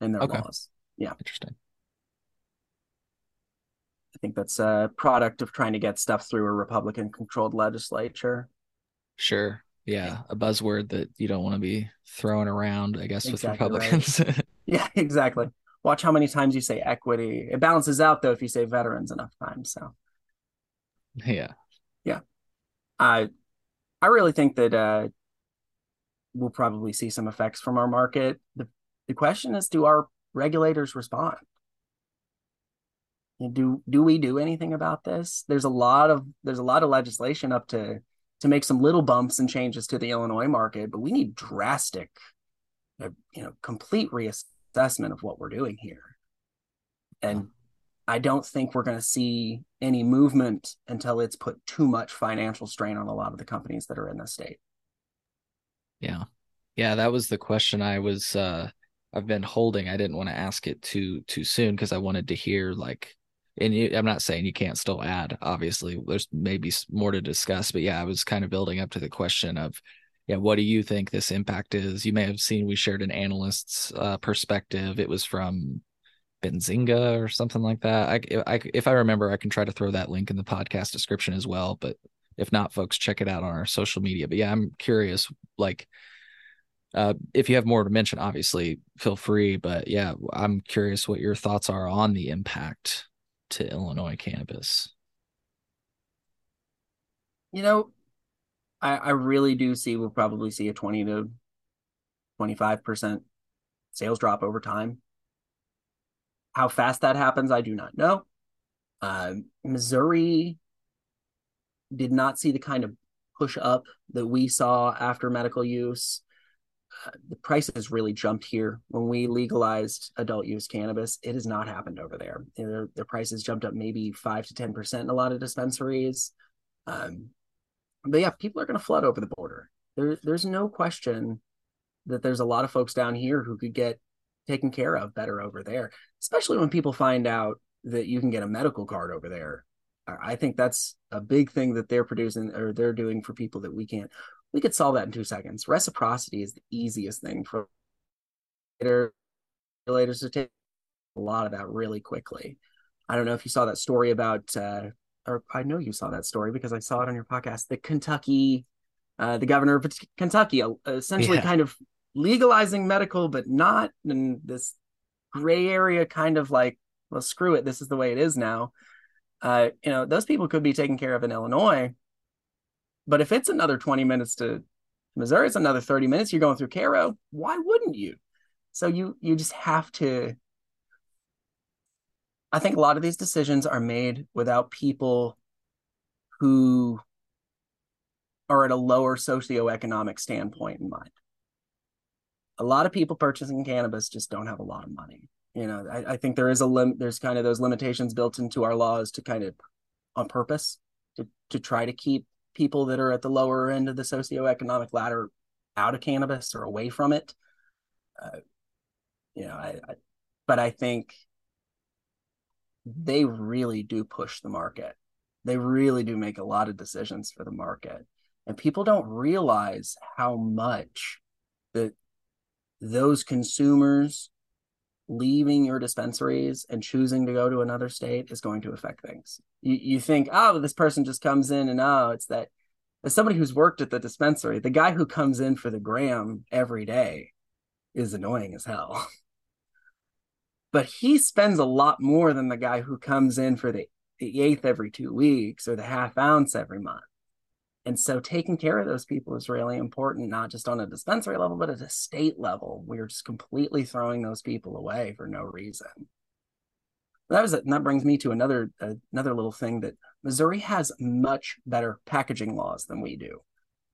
and their okay. laws. Yeah. Interesting. I think that's a product of trying to get stuff through a Republican controlled legislature. Sure. Yeah. A buzzword that you don't want to be throwing around, I guess, exactly with Republicans. Right. yeah, exactly. Watch how many times you say equity. It balances out though if you say veterans enough times. So yeah. Yeah. I I really think that uh we'll probably see some effects from our market. The the question is do our regulators respond? do do we do anything about this there's a lot of there's a lot of legislation up to to make some little bumps and changes to the illinois market but we need drastic uh, you know complete reassessment of what we're doing here and i don't think we're going to see any movement until it's put too much financial strain on a lot of the companies that are in the state yeah yeah that was the question i was uh I've been holding. I didn't want to ask it too too soon because I wanted to hear like and you, I'm not saying you can't still add. Obviously, there's maybe more to discuss, but yeah, I was kind of building up to the question of, yeah, what do you think this impact is? You may have seen we shared an analyst's uh, perspective. It was from Benzinga or something like that. I, I, if I remember, I can try to throw that link in the podcast description as well. But if not, folks, check it out on our social media. But yeah, I'm curious, like. Uh, if you have more to mention, obviously feel free. But yeah, I'm curious what your thoughts are on the impact to Illinois cannabis? You know, I, I really do see we'll probably see a 20 to 25% sales drop over time. How fast that happens, I do not know. Uh, Missouri did not see the kind of push up that we saw after medical use the price has really jumped here. When we legalized adult use cannabis, it has not happened over there. Their, their prices jumped up maybe five to ten percent in a lot of dispensaries. Um, but yeah, people are going to flood over the border. There, there's no question that there's a lot of folks down here who could get taken care of better over there, especially when people find out that you can get a medical card over there. I think that's a big thing that they're producing or they're doing for people that we can't we could solve that in two seconds. Reciprocity is the easiest thing for regulators to take a lot of that really quickly. I don't know if you saw that story about, uh, or I know you saw that story because I saw it on your podcast. The Kentucky, uh, the governor of Kentucky, uh, essentially yeah. kind of legalizing medical, but not in this gray area, kind of like, well, screw it, this is the way it is now. Uh, you know, those people could be taken care of in Illinois but if it's another 20 minutes to Missouri, it's another 30 minutes. You're going through Cairo. Why wouldn't you? So you you just have to. I think a lot of these decisions are made without people who are at a lower socioeconomic standpoint in mind. A lot of people purchasing cannabis just don't have a lot of money. You know, I, I think there is a lim- there's kind of those limitations built into our laws to kind of on purpose to to try to keep people that are at the lower end of the socioeconomic ladder out of cannabis or away from it. Uh, you know, I, I, but I think they really do push the market. They really do make a lot of decisions for the market. And people don't realize how much that those consumers leaving your dispensaries and choosing to go to another state is going to affect things. You you think, oh, this person just comes in and oh, it's that as somebody who's worked at the dispensary, the guy who comes in for the gram every day is annoying as hell. but he spends a lot more than the guy who comes in for the, the eighth every two weeks or the half ounce every month. And so taking care of those people is really important, not just on a dispensary level, but at a state level. We're just completely throwing those people away for no reason. That was it. And that brings me to another uh, another little thing that Missouri has much better packaging laws than we do.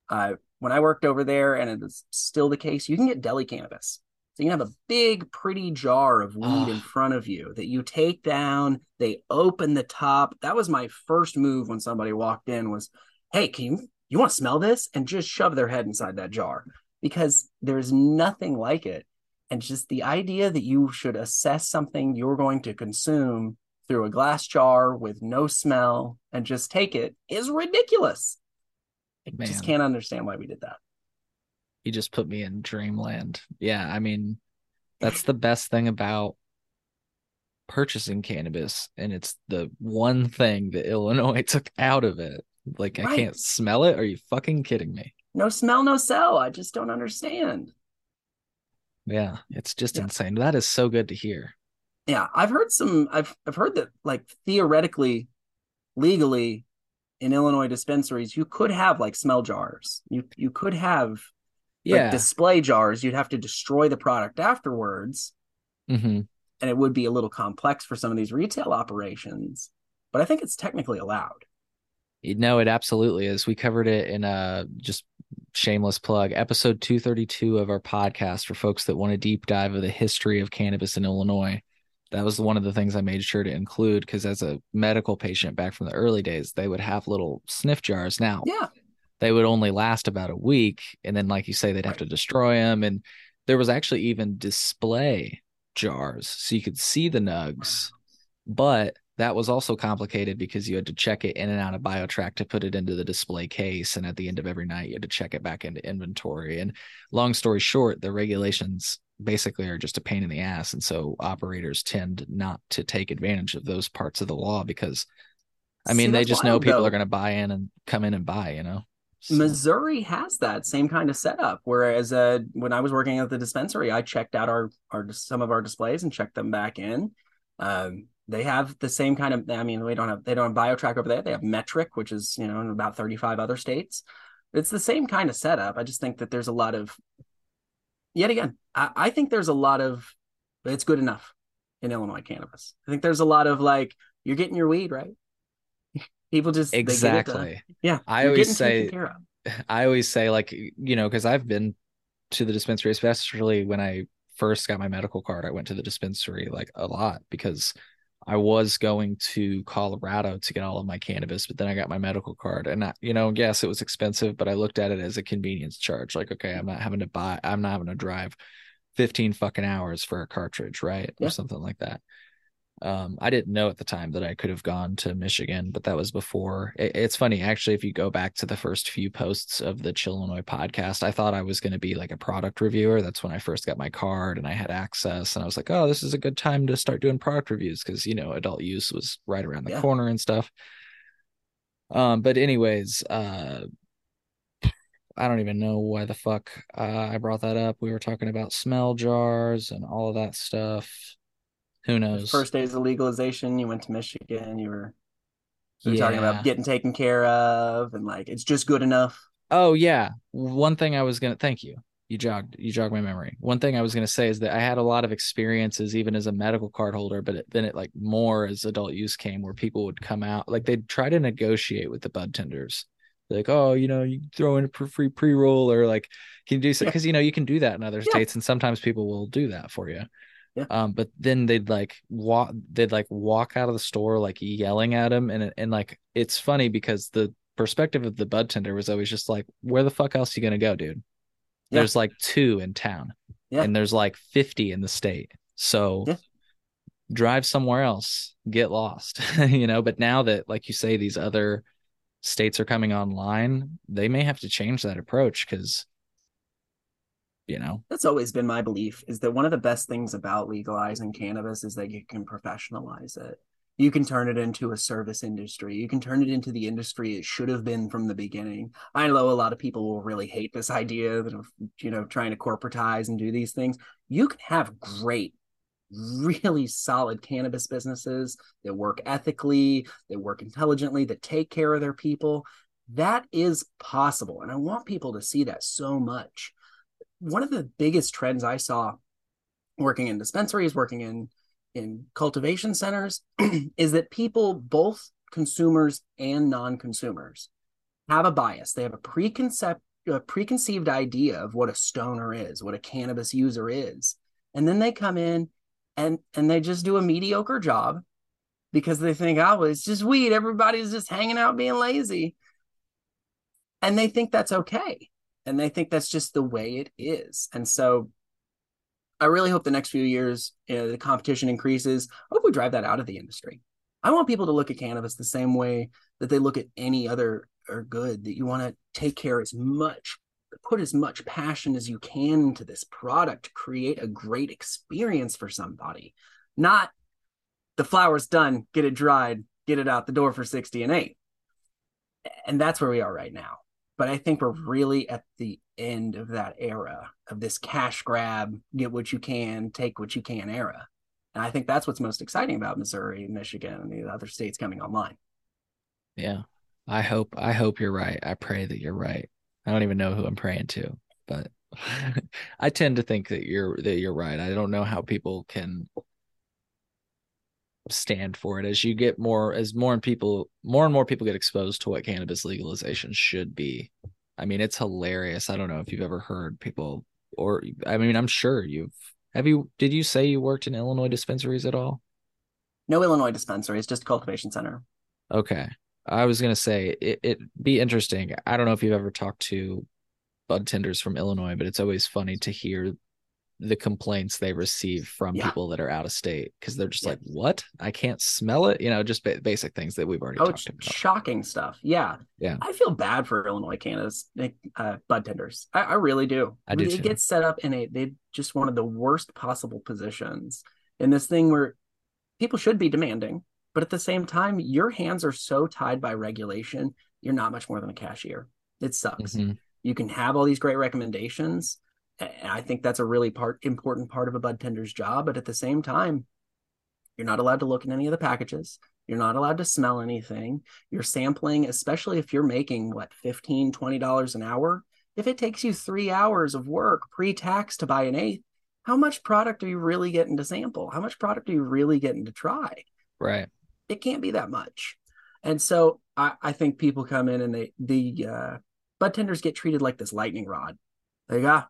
Uh, when I worked over there, and it is still the case, you can get deli cannabis. So you have a big, pretty jar of weed in front of you that you take down. They open the top. That was my first move when somebody walked in. Was hey, can you you want to smell this? And just shove their head inside that jar because there's nothing like it. And just the idea that you should assess something you're going to consume through a glass jar with no smell and just take it is ridiculous. I Man. just can't understand why we did that. You just put me in dreamland. Yeah, I mean, that's the best thing about purchasing cannabis and it's the one thing that Illinois took out of it. Like right. I can't smell it. Are you fucking kidding me? No smell, no sell. I just don't understand. Yeah, it's just yeah. insane. That is so good to hear. Yeah, I've heard some I've I've heard that like theoretically legally in Illinois dispensaries you could have like smell jars. You you could have yeah. Like display jars. You'd have to destroy the product afterwards. Mm-hmm. And it would be a little complex for some of these retail operations, but I think it's technically allowed. No, it absolutely is. We covered it in a just shameless plug, episode 232 of our podcast for folks that want a deep dive of the history of cannabis in Illinois. That was one of the things I made sure to include because as a medical patient back from the early days, they would have little sniff jars. Now, yeah, they would only last about a week, and then, like you say, they'd have to destroy them. And there was actually even display jars, so you could see the nugs, but that was also complicated because you had to check it in and out of BioTrack to put it into the display case. And at the end of every night, you had to check it back into inventory. And long story short, the regulations basically are just a pain in the ass. And so operators tend not to take advantage of those parts of the law because, I mean, See, they just know people though. are going to buy in and come in and buy, you know? So. Missouri has that same kind of setup. Whereas uh, when I was working at the dispensary, I checked out our, our some of our displays and checked them back in. Um, they have the same kind of i mean we don't have they don't have BioTrack over there they have Metrc, which is you know in about 35 other states it's the same kind of setup i just think that there's a lot of yet again i, I think there's a lot of it's good enough in illinois cannabis i think there's a lot of like you're getting your weed right people just exactly yeah i always say i always say like you know because i've been to the dispensary especially when i first got my medical card i went to the dispensary like a lot because I was going to Colorado to get all of my cannabis, but then I got my medical card. And, I, you know, yes, it was expensive, but I looked at it as a convenience charge. Like, okay, I'm not having to buy, I'm not having to drive 15 fucking hours for a cartridge, right? Yeah. Or something like that. Um, I didn't know at the time that I could have gone to Michigan, but that was before. It, it's funny, actually, if you go back to the first few posts of the Chillinois podcast, I thought I was going to be like a product reviewer. That's when I first got my card and I had access, and I was like, oh, this is a good time to start doing product reviews because you know adult use was right around the yeah. corner and stuff. Um, but anyways, uh, I don't even know why the fuck uh, I brought that up. We were talking about smell jars and all of that stuff. Who knows? First days of legalization, you went to Michigan. You were, you were yeah. talking about getting taken care of, and like it's just good enough. Oh yeah, one thing I was gonna thank you. You jogged you jogged my memory. One thing I was gonna say is that I had a lot of experiences even as a medical card holder, but it, then it like more as adult use came, where people would come out like they'd try to negotiate with the bud tenders like oh you know you throw in a free pre-roll or like can you do so because yeah. you know you can do that in other yeah. states and sometimes people will do that for you yeah. Um, but then they'd like walk, they'd like walk out of the store like yelling at him, and and like it's funny because the perspective of the bud tender was always just like, where the fuck else you gonna go, dude? Yeah. There's like two in town, yeah. and there's like fifty in the state, so yeah. drive somewhere else, get lost, you know. But now that, like you say, these other states are coming online, they may have to change that approach because you know that's always been my belief is that one of the best things about legalizing cannabis is that you can professionalize it you can turn it into a service industry you can turn it into the industry it should have been from the beginning i know a lot of people will really hate this idea of you know trying to corporatize and do these things you can have great really solid cannabis businesses that work ethically, that work intelligently, that take care of their people. That is possible. And I want people to see that so much. One of the biggest trends I saw working in dispensaries, working in in cultivation centers, is that people, both consumers and non-consumers, have a bias. They have a preconcept a preconceived idea of what a stoner is, what a cannabis user is. And then they come in and and they just do a mediocre job because they think, oh, it's just weed. Everybody's just hanging out being lazy. And they think that's okay. And they think that's just the way it is. And so I really hope the next few years you know, the competition increases. I hope we drive that out of the industry. I want people to look at cannabis the same way that they look at any other or good, that you want to take care as much put as much passion as you can into this product to create a great experience for somebody not the flower's done get it dried get it out the door for 60 and 8 and that's where we are right now but i think we're really at the end of that era of this cash grab get what you can take what you can era. And i think that's what's most exciting about missouri michigan and the other states coming online. Yeah. I hope i hope you're right. I pray that you're right. I don't even know who I'm praying to, but I tend to think that you're that you're right. I don't know how people can stand for it as you get more as more and people more and more people get exposed to what cannabis legalization should be. I mean, it's hilarious. I don't know if you've ever heard people or I mean, I'm sure you've have you did you say you worked in Illinois dispensaries at all? No Illinois dispensaries, just cultivation center. Okay. I was gonna say it, it be interesting. I don't know if you've ever talked to bud tenders from Illinois, but it's always funny to hear the complaints they receive from yeah. people that are out of state because they're just yeah. like, "What? I can't smell it." You know, just ba- basic things that we've already oh, talked about. Shocking stuff. Yeah, yeah. I feel bad for Illinois cannabis uh, bud tenders. I, I, really do. I do. They too. get set up in a they just one of the worst possible positions in this thing where people should be demanding but at the same time, your hands are so tied by regulation, you're not much more than a cashier. It sucks. Mm-hmm. You can have all these great recommendations. And I think that's a really part important part of a bud tender's job. But at the same time, you're not allowed to look at any of the packages. You're not allowed to smell anything. You're sampling, especially if you're making what, $15, $20 an hour. If it takes you three hours of work pre-tax to buy an eighth, how much product are you really getting to sample? How much product are you really getting to try? Right it can't be that much. And so I, I think people come in and they the uh, bud tenders get treated like this lightning rod. They go,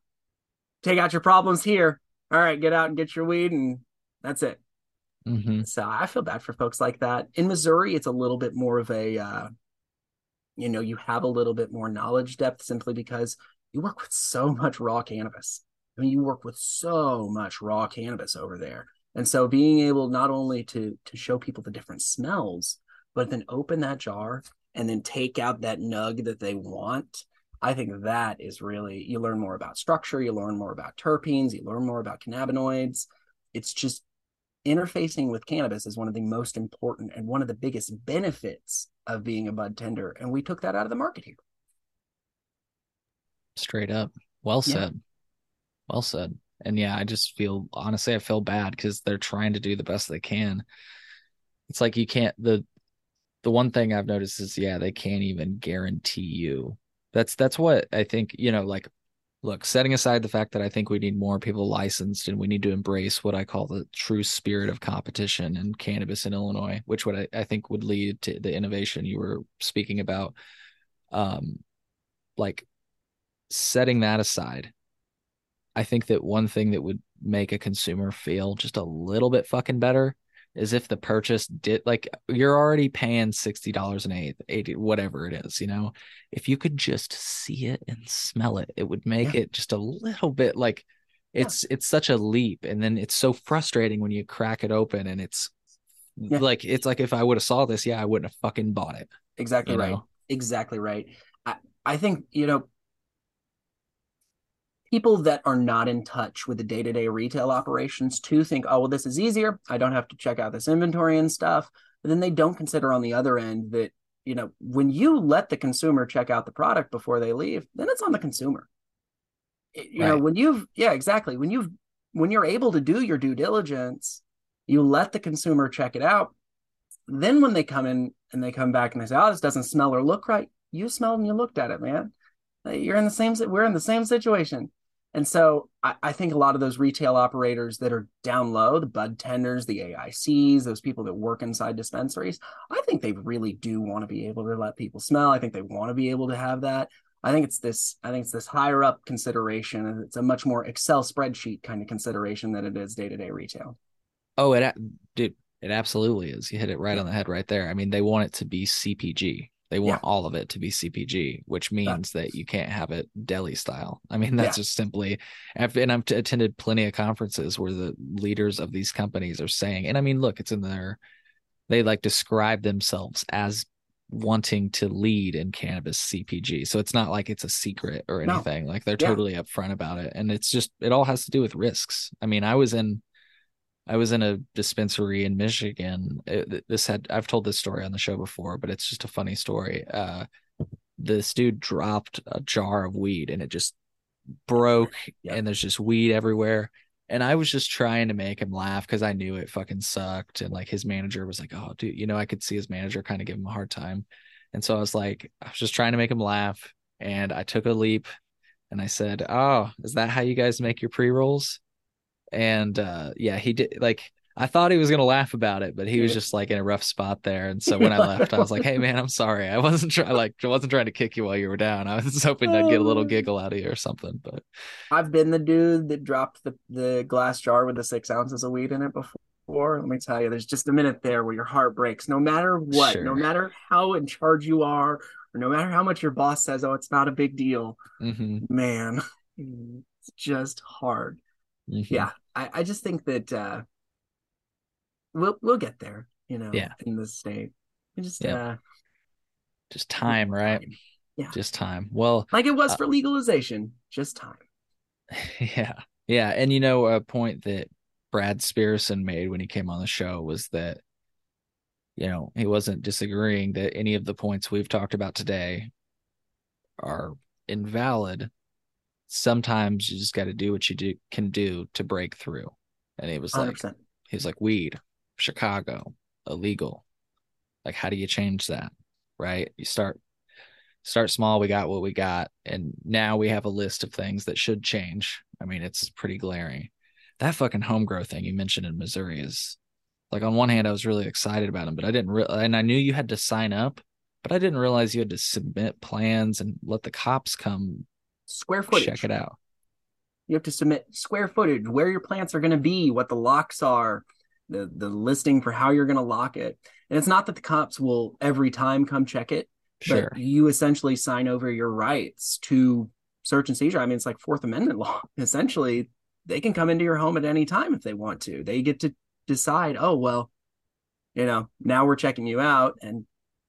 take out your problems here. All right, get out and get your weed, and that's it. Mm-hmm. So I feel bad for folks like that. In Missouri, it's a little bit more of a, uh, you know, you have a little bit more knowledge depth simply because you work with so much raw cannabis. I mean, you work with so much raw cannabis over there. And so being able not only to to show people the different smells, but then open that jar and then take out that nug that they want, I think that is really you learn more about structure, you learn more about terpenes, you learn more about cannabinoids. It's just interfacing with cannabis is one of the most important and one of the biggest benefits of being a bud tender. And we took that out of the market here. Straight up. Well said. Yeah. Well said and yeah, I just feel honestly, I feel bad because they're trying to do the best they can. It's like you can't the the one thing I've noticed is yeah, they can't even guarantee you. That's that's what I think, you know, like look, setting aside the fact that I think we need more people licensed and we need to embrace what I call the true spirit of competition in cannabis in Illinois, which would I, I think would lead to the innovation you were speaking about. Um like setting that aside I think that one thing that would make a consumer feel just a little bit fucking better is if the purchase did like you're already paying sixty dollars an eighth, eighty, whatever it is, you know. If you could just see it and smell it, it would make yeah. it just a little bit like it's yeah. it's such a leap. And then it's so frustrating when you crack it open and it's yeah. like it's like if I would have saw this, yeah, I wouldn't have fucking bought it. Exactly right. Know? Exactly right. I, I think, you know, people that are not in touch with the day-to-day retail operations too think oh well this is easier i don't have to check out this inventory and stuff but then they don't consider on the other end that you know when you let the consumer check out the product before they leave then it's on the consumer you right. know when you've yeah exactly when you've when you're able to do your due diligence, you let the consumer check it out. Then when they come in and they come back and they say, "Oh, this doesn't smell or look right," you smelled and you looked at it, man. You're in the same. We're in the same situation. And so I, I, think a lot of those retail operators that are down low, the bud tenders, the AICs, those people that work inside dispensaries, I think they really do want to be able to let people smell. I think they want to be able to have that. I think it's this, I think it's this higher up consideration. It's a much more Excel spreadsheet kind of consideration than it is day to day retail. Oh, it, dude, it absolutely is. You hit it right on the head right there. I mean, they want it to be CPG. They want yeah. all of it to be CPG, which means that you can't have it deli style. I mean, that's yeah. just simply, and I've attended plenty of conferences where the leaders of these companies are saying, and I mean, look, it's in there. they like describe themselves as wanting to lead in cannabis CPG. So it's not like it's a secret or anything. No. Like they're totally upfront about it. And it's just, it all has to do with risks. I mean, I was in, I was in a dispensary in Michigan. It, this had I've told this story on the show before, but it's just a funny story. Uh, this dude dropped a jar of weed and it just broke, yep. and there's just weed everywhere. And I was just trying to make him laugh because I knew it fucking sucked. And like his manager was like, "Oh, dude," you know, I could see his manager kind of give him a hard time. And so I was like, I was just trying to make him laugh, and I took a leap, and I said, "Oh, is that how you guys make your pre rolls?" And uh yeah he did like I thought he was gonna laugh about it, but he was just like in a rough spot there. And so when I left, I was like, "Hey man, I'm sorry. I wasn't trying like I wasn't trying to kick you while you were down. I was hoping I'd get a little giggle out of you or something." But I've been the dude that dropped the the glass jar with the six ounces of weed in it before. Let me tell you, there's just a minute there where your heart breaks. No matter what, sure. no matter how in charge you are, or no matter how much your boss says, "Oh, it's not a big deal," mm-hmm. man, it's just hard. Mm-hmm. Yeah, I, I just think that uh, we'll we'll get there. You know, yeah. in the state, just yeah. uh, just time, right? Yeah, just time. Well, like it was uh, for legalization, just time. Yeah, yeah, and you know, a point that Brad Spearson made when he came on the show was that you know he wasn't disagreeing that any of the points we've talked about today are invalid sometimes you just got to do what you do, can do to break through. And he was 100%. like, he was like, weed, Chicago, illegal. Like, how do you change that? Right? You start start small. We got what we got, and now we have a list of things that should change. I mean, it's pretty glaring. That fucking home grow thing you mentioned in Missouri is like on one hand, I was really excited about them, but I didn't re- and I knew you had to sign up, but I didn't realize you had to submit plans and let the cops come square footage. Check it out. You have to submit square footage, where your plants are going to be, what the locks are, the the listing for how you're going to lock it. And it's not that the cops will every time come check it, sure. but you essentially sign over your rights to search and seizure. I mean, it's like Fourth Amendment law. Essentially, they can come into your home at any time if they want to. They get to decide, oh well, you know, now we're checking you out, and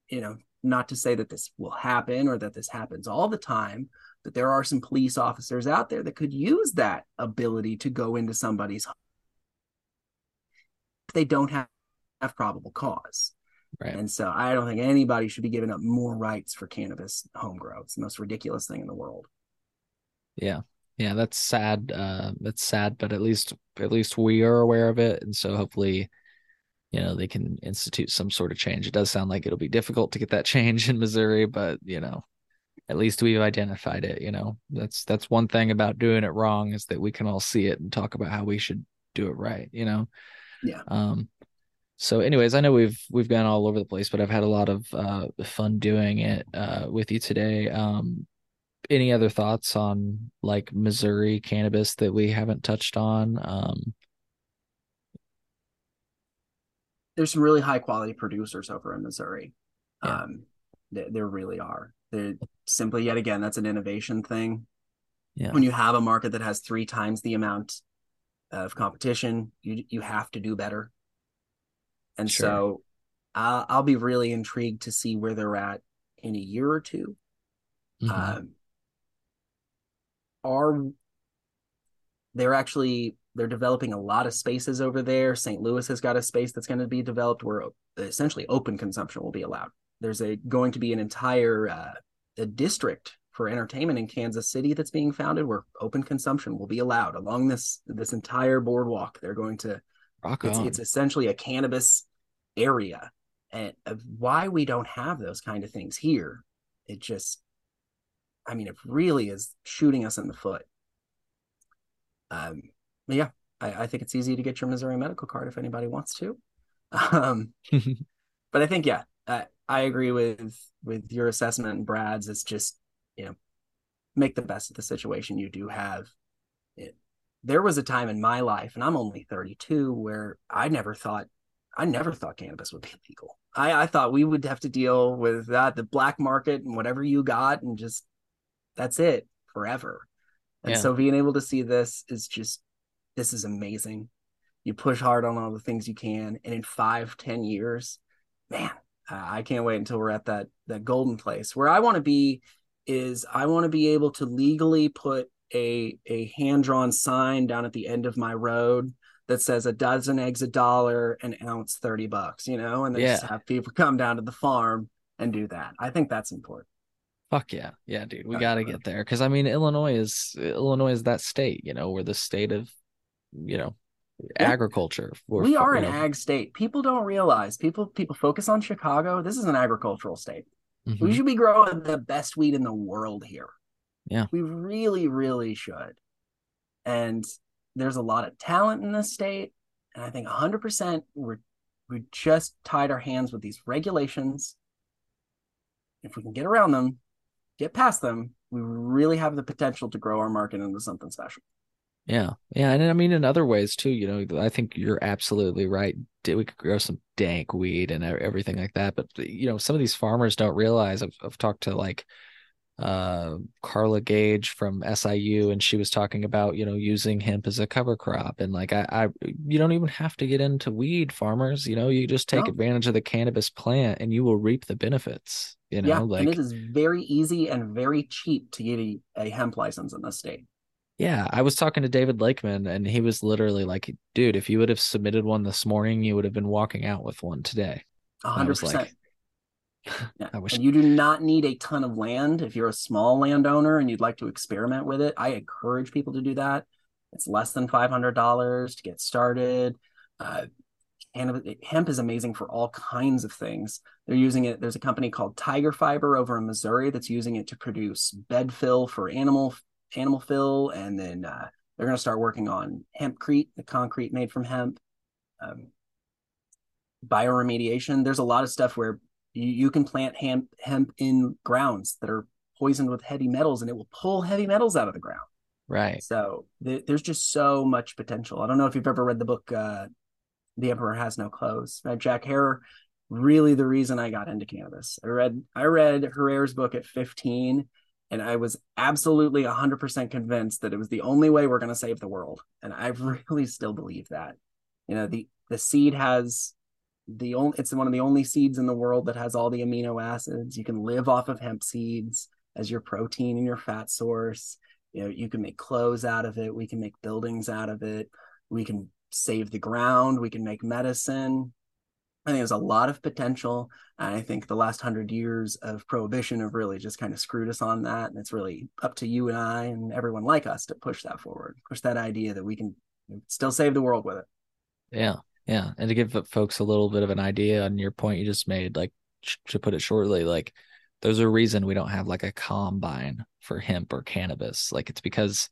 you know, not to say that this will happen or that this happens all the time, that there are some police officers out there that could use that ability to go into somebody's home if they don't have, have probable cause. Right. And so I don't think anybody should be giving up more rights for cannabis home grow. It's the most ridiculous thing in the world. Yeah. Yeah, that's sad. Uh that's sad, but at least at least we are aware of it. And so hopefully, you know, they can institute some sort of change. It does sound like it'll be difficult to get that change in Missouri, but you know, at least we've identified it you know? That's that's one thing about doing it wrong is that we can all see it and talk about how we should do it right you know? Yeah. Um so anyways i know we've we've gone all over the place but i've had a lot of uh fun doing it uh with you today. Um any other thoughts on like missouri cannabis that we haven't touched on? Um there's some really high quality producers over in missouri. Yeah. um there really are they're simply yet again that's an innovation thing yeah. when you have a market that has three times the amount of competition you you have to do better and sure. so I'll, I'll be really intrigued to see where they're at in a year or 2 mm-hmm. um, are they're actually they're developing a lot of spaces over there st louis has got a space that's going to be developed where essentially open consumption will be allowed there's a going to be an entire uh, a district for entertainment in Kansas City that's being founded where open consumption will be allowed along this this entire boardwalk. They're going to Rock it's, it's essentially a cannabis area. And of why we don't have those kind of things here, it just I mean, it really is shooting us in the foot. Um, yeah, I, I think it's easy to get your Missouri medical card if anybody wants to. Um, but I think yeah, I, I agree with with your assessment and Brad's. It's just you know make the best of the situation you do have. It, there was a time in my life, and I'm only 32, where I never thought I never thought cannabis would be legal. I, I thought we would have to deal with that, the black market and whatever you got, and just that's it forever. And Yeah. so being able to see this is just this is amazing. You push hard on all the things you can, and in five, ten years, man, I I can't wait until we're at that that golden place. Where I want to be is I want to be able to legally put a a hand drawn sign down at the end of my road that says a dozen eggs a dollar, an ounce thirty bucks. You know, and then just have people come down to the farm and do that. I think that's important. Fuck yeah. Yeah, dude. We Got to get there cuz I mean Illinois is Illinois is that state, you know, we're the state of, you know, Yeah. agriculture. We're we are an know, ag state. People don't realize. People people focus on Chicago. This is an agricultural state. mhm. We should be growing the best wheat in the world here. Yeah. We really, really should. And there's a lot of talent in this state. And I think 100% we're, we just tied our hands with these regulations. If we can get around them, get past them, we really have the potential to grow our market into something special. Yeah. Yeah, and I mean in other ways too, you know, I think you're absolutely right. We could grow some dank weed and everything like that, but you know, some of these farmers don't realize. I've, I've talked to like uh Karla Gage from SIU and she was talking about, you know, using hemp as a cover crop and like I I you don't even have to get into weed farmers, you know, you just take No. advantage of the cannabis plant and you will reap the benefits, you know, yeah. like and it is very easy and very cheap to get a, a hemp license in this state. Yeah, I was talking to David Lakeman and he was literally like, dude, if you would have submitted one this morning, you would have been walking out with one today. Hundred was like. Yeah. I wish- And you do not need a ton of land if you're a small landowner and you'd like to experiment with it. I encourage people to do that. It's less than five hundred dollars to get started. Uh, and hemp is amazing for all kinds of things. They're using it. There's a company called Tiger Fiber over in Missouri that's using it to produce bed fill for animal animal fill, and then uh, they're going to start working on hempcrete, the concrete made from hemp. Um, bioremediation. There's a lot of stuff where you, you can plant hemp hemp in grounds that are poisoned with heavy metals, and it will pull heavy metals out of the ground. right. So th- there's just so much potential. I don't know if you've ever read the book uh, "The Emperor Has No Clothes" by Jack Herer. Really, the reason I got into cannabis. I read I read Herer's book at 15, and I was absolutely 100% convinced that it was the only way we're going to save the world. And I really still believe that. You know, the the seed has the only it's one of the only seeds in the world that has all the amino acids. You can live off of hemp seeds as your protein and your fat source. You know, you can make clothes out of it. We can make buildings out of it. We can save the ground. We can make medicine. I think there's a lot of potential. And I think the last hundred years of prohibition have really just kind of screwed us on that. And it's really up to you and I and everyone like us to push that forward, push that idea that we can still save the world with it. Yeah. Yeah. And to give folks a little bit of an idea on your point you just made, like to put it shortly, like there's a reason we don't have like a combine for hemp or cannabis. Like it's because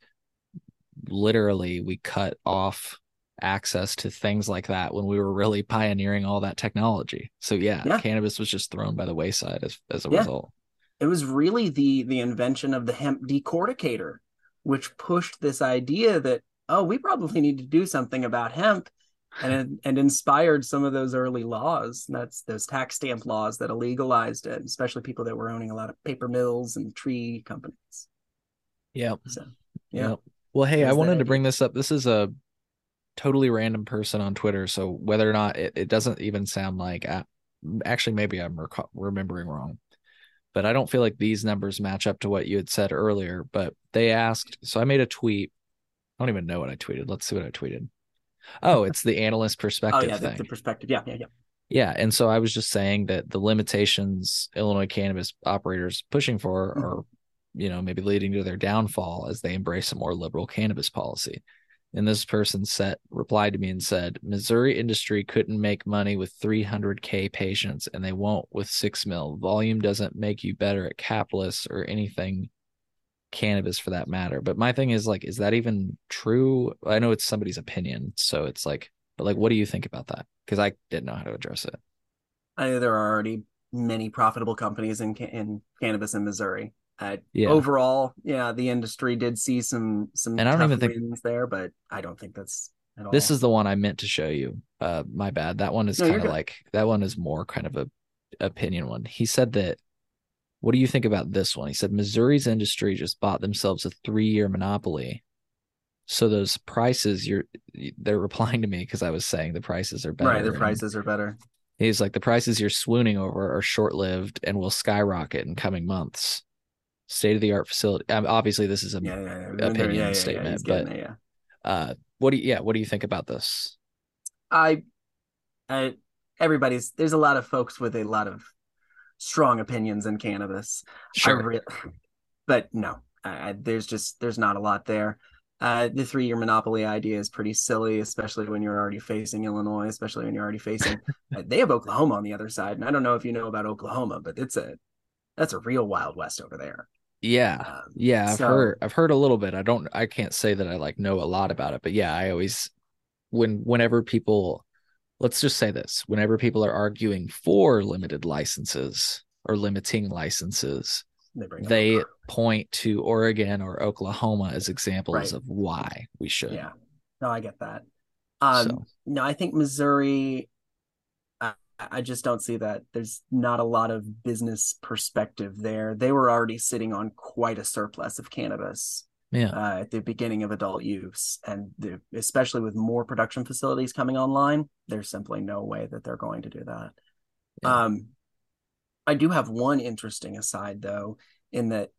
literally we cut off access to things like that when we were really pioneering all that technology. So yeah, Yeah. cannabis was just thrown by the wayside as as a Yeah. result. it was really the the invention of the hemp decorticator which pushed this idea that oh we probably need to do something about hemp and and inspired some of those early laws that's those tax stamp laws that illegalized it especially people that were owning a lot of paper mills and tree companies Yep. so yeah Yep. Well, hey, I wanted to idea. bring this up. This is a totally random person on Twitter, so whether or not it, it doesn't even sound like I, actually maybe I'm reco- remembering wrong, but I don't feel like these numbers match up to what you had said earlier. But they asked, so I made a tweet. I don't even know what I tweeted. Let's see what I tweeted. Oh, it's the analyst oh perspective yeah thing. the perspective yeah yeah yeah Yeah, and so I was just saying that the limitations Illinois cannabis operators pushing for Mhm. are you know, maybe leading to their downfall as they embrace a more liberal cannabis policy. And this person said replied to me and said, Missouri industry couldn't make money with 300k patients, and they won't with six mil. Volume doesn't make you better at capitalists or anything cannabis for that matter. But my thing is like, is that even true? I know it's somebody's opinion, so it's like, but like, what do you think about that? Because I didn't know how to address it. I know there are already many profitable companies in in cannabis in Missouri. Uh, yeah. Overall, yeah, the industry did see some some and I don't even think there, but I don't think that's at all. This is the one I meant to show you. Uh, my bad. That one is no, kind of like that one is more kind of a opinion one. He said that. What do you think about this one? He said Missouri's industry just bought themselves a three-year monopoly. So those prices, you're they're replying to me because I was saying the prices are better. Right, the prices are better. He's like the prices you're swooning over are short-lived and will skyrocket in coming months state of the art facility. Um, obviously, this is a yeah, yeah, yeah. opinion statement, but yeah. Uh, what do you, yeah, what do you think about this? I, I, everybody's there's a lot of folks with a lot of strong opinions in cannabis. Sure, re- but no, I, there's just there's not a lot there. Uh, the three year monopoly idea is pretty silly, especially when you're already facing Illinois, especially when you're already facing. uh, they have Oklahoma on the other side, and I don't know if you know about Oklahoma, but it's a that's a real wild west over there. Yeah. Um, yeah, I've so, heard I've heard a little bit. I don't I can't say that I like know a lot about it, but yeah, I always when whenever people let's just say this, whenever people are arguing for limited licenses or limiting licenses, they, they point to Oregon or Oklahoma as examples right. of why we should. Yeah. No, I get that. Um so. no, I think Missouri I just don't see that. There's not a lot of business perspective there. They were already sitting on quite a surplus of cannabis yeah. uh, at the beginning of adult use. And the, especially with more production facilities coming online, there's simply no way that they're going to do that. Yeah. Um, I do have one interesting aside, though, in that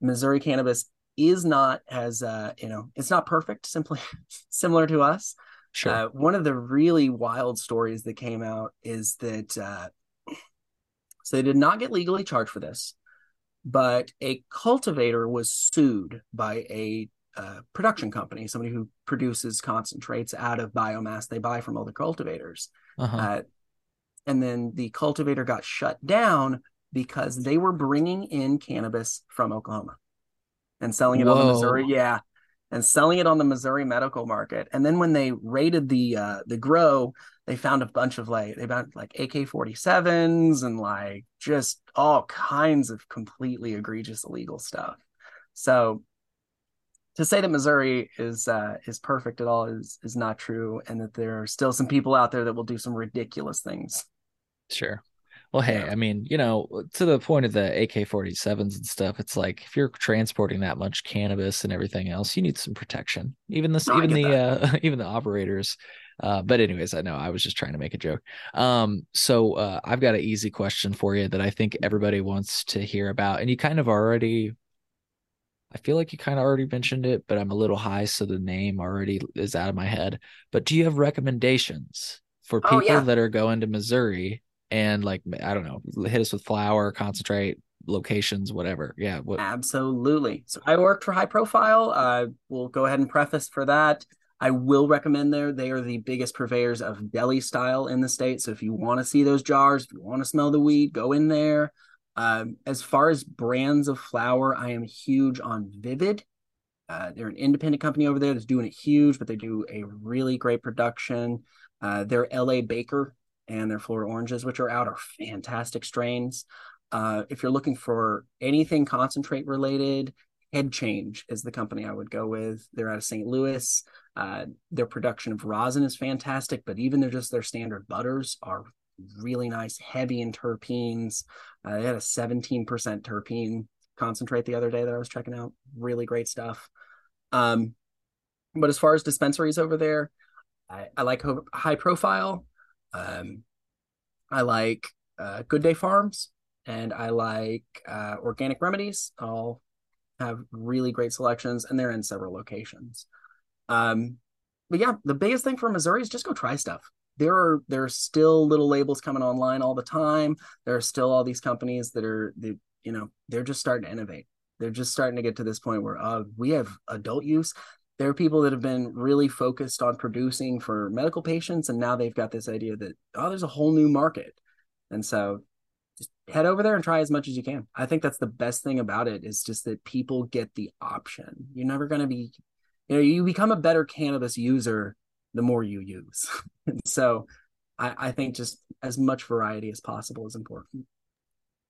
Missouri cannabis is not as, uh, you know, it's not perfect, simply similar to us. Sure. Uh, one of the really wild stories that came out is that uh, so they did not get legally charged for this, but a cultivator was sued by a uh, production company, somebody who produces concentrates out of biomass they buy from other cultivators. Uh-huh. Uh, and then the cultivator got shut down because they were bringing in cannabis from Oklahoma and selling it Whoa. on the Missouri. Yeah, and selling it on the Missouri medical market. And then when they raided the uh, the grow, they found a bunch of like they found like AK-47s and like just all kinds of completely egregious illegal stuff. So to say that Missouri is uh, is perfect at all is is not true, and that there are still some people out there that will do some ridiculous things. Sure. Well, hey, yeah. I mean, you know, to the point of the AK 47s and stuff, it's like if you're transporting that much cannabis and everything else, you need some protection. Even this, no, even the, uh, even the operators. Uh, but anyways, I know I was just trying to make a joke. Um, so uh, I've got an easy question for you that I think everybody wants to hear about, and you kind of already. I feel like you kind of already mentioned it, but I'm a little high, so the name already is out of my head. But do you have recommendations for people oh, yeah. that are going to Missouri and like I don't know, hit us with flour, concentrate, locations, whatever. Yeah. What... Absolutely. So I worked for High Profile. I will go ahead and preface for that. I will recommend there. They are the biggest purveyors of deli style in the state. So if you want to see those jars, if you want to smell the weed, go in there. Um, as far as brands of flour, I am huge on Vivid. Uh, they're an independent company over there that's doing it huge, but they do a really great production. Uh, they're LA Baker and their Florida oranges, which are out, are fantastic strains. Uh, if you're looking for anything concentrate related, Head Change is the company I would go with. They're out of St. Louis. Uh, their production of rosin is fantastic, but even they're just their standard butters are really nice, heavy in terpenes. Uh, they had a 17% terpene concentrate the other day that I was checking out. Really great stuff. Um, but as far as dispensaries over there, I, I like high profile. Um, I like uh, Good Day Farms and I like uh, Organic Remedies. All have really great selections and they're in several locations. Um, but yeah, the biggest thing for Missouri is just go try stuff. There are there are still little labels coming online all the time. There are still all these companies that are the you know they're just starting to innovate they're just starting to get to this point where uh, we have adult use. There are people that have been really focused on producing for medical patients, and now they've got this idea that oh, there's a whole new market, and so just head over there and try as much as you can. I think that's the best thing about it is just that people get the option. You're never going to be, you know, you become a better cannabis user the more you use, and so I, I think just as much variety as possible is important.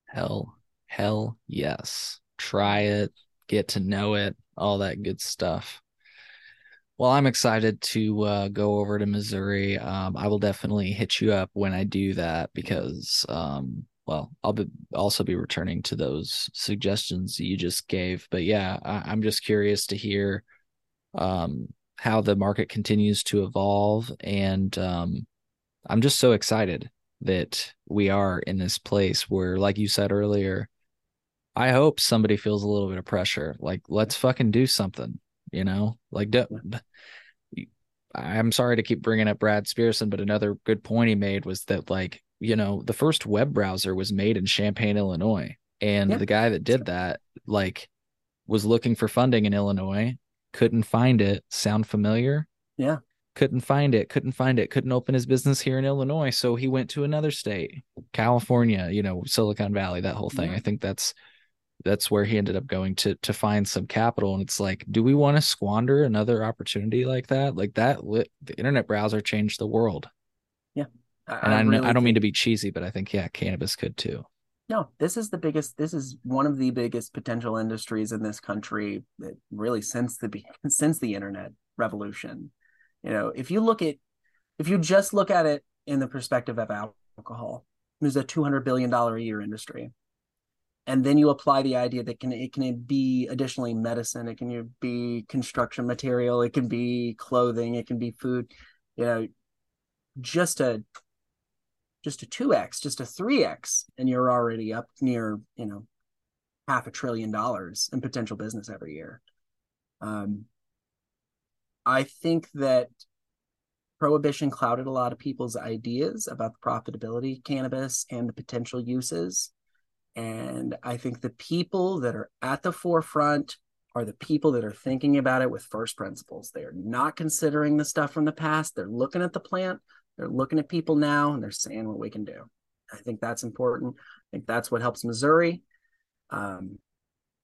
Hell, hell yes. Try it, get to know it, all that good stuff. Well, I'm excited to uh, go over to Missouri. Um, I will definitely hit you up when I do that because, um, well, I'll be, also be returning to those suggestions you just gave. But yeah, I, am just curious to hear um, how the market continues to evolve and um, I'm just so excited that we are in this place where, like you said earlier, I hope somebody feels a little bit of pressure. Like, let's fucking do something, you know? Like, I'm sorry to keep bringing up Brad Spearson, but another good point he made was that, like, you know, the first web browser was made in Champaign, Illinois. And the guy that did that, like, was looking for funding in Illinois, couldn't find it. Sound familiar? Yeah couldn't find it couldn't find it couldn't open his business here in illinois so he went to another state california you know silicon valley that whole thing yeah. i think that's that's where he ended up going to to find some capital. And it's like do we want to squander another opportunity like that? Like that lit, the internet browser changed the world. Yeah. I, and I, really I don't mean to be cheesy but i think yeah cannabis could too. No this is the biggest this is one of the biggest potential industries in this country that really since the since the internet revolution. You know, if you look at if you just look at it in the perspective of alcohol, there's a two hundred billion dollar a year industry, and then you apply the idea that can it can be additionally medicine, it can be construction material, it can be clothing, it can be food. You know, just a just a 2x just a 3x and you're already up near you know half a trillion dollars in potential business every year um, I think that prohibition clouded a lot of people's ideas about the profitability of cannabis and the potential uses. And I think the people that are at the forefront are the people that are thinking about it with first principles. They are not considering the stuff from the past. They're looking at the plant, they're looking at people now, and they're saying what we can do. I think that's important. I think that's what helps Missouri. Um,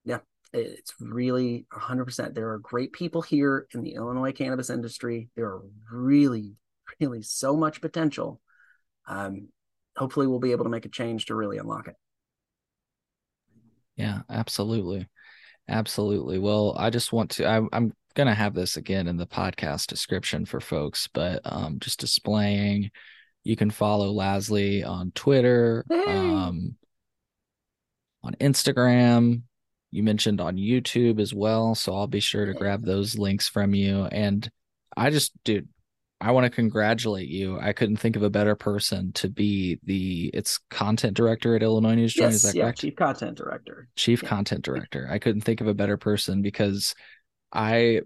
yeah, it's really 100%. There are great people here in the Illinois cannabis industry. There are really, really so much potential. Um, hopefully, we'll be able to make a change to really unlock it. Yeah, absolutely. Absolutely. Well, I just want to, I, I'm going to have this again in the podcast description for folks, but um, just displaying, you can follow Lasley on Twitter, um, on Instagram, you mentioned on YouTube as well. So I'll be sure to grab those links from you. And I just, dude, I want to congratulate you. I couldn't think of a better person to be the it's content director at Illinois News Joint. Yes, Is that yeah, correct? Chief content director. Chief yeah. content director. I couldn't think of a better person because I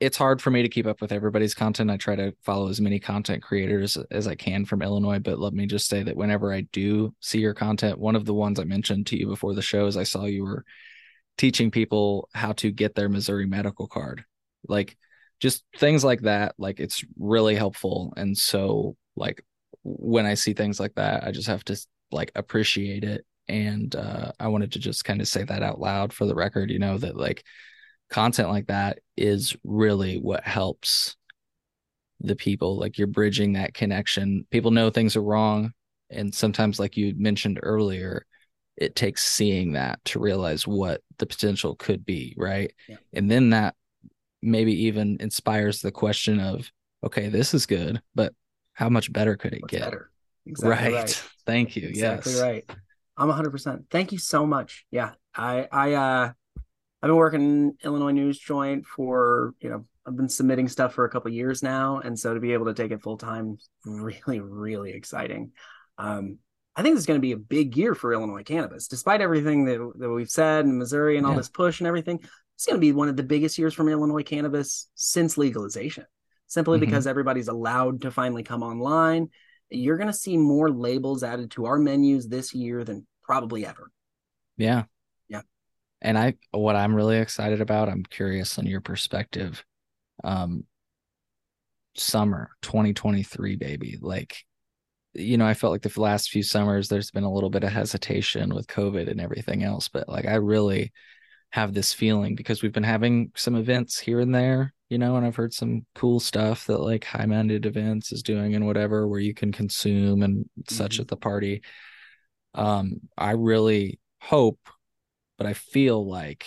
it's hard for me to keep up with everybody's content. I try to follow as many content creators as I can from Illinois, but let me just say that whenever I do see your content, one of the ones I mentioned to you before the show is I saw you were teaching people how to get their Missouri medical card. Like just things like that, like it's really helpful. And so like when I see things like that, I just have to like appreciate it. And uh, I wanted to just kind of say that out loud for the record, you know, that like content like that is really what helps the people like you're bridging that connection people know things are wrong and sometimes like you mentioned earlier it takes seeing that to realize what the potential could be right yeah. and then that maybe even inspires the question of okay this is good but how much better could it What's get better? Exactly right. right. thank you exactly yes right i'm 100% thank you so much yeah i i uh I've been working Illinois News Joint for you know I've been submitting stuff for a couple years now, and so to be able to take it full time, really really exciting. Um, I think this is going to be a big year for Illinois cannabis, despite everything that, that we've said in Missouri and all yeah. this push and everything. It's going to be one of the biggest years from Illinois cannabis since legalization, simply mm-hmm. because everybody's allowed to finally come online. You're going to see more labels added to our menus this year than probably ever. Yeah, yeah And I what I'm really excited about, I'm curious on your perspective. Um summer 2023 baby. Like you know, I felt like the last few summers there's been a little bit of hesitation with COVID and everything else, but like I really have this feeling because we've been having some events here and there, you know, and I've heard some cool stuff that like high minded events is doing and whatever where you can consume and such mm-hmm. at the party. Um, I really hope, but I feel like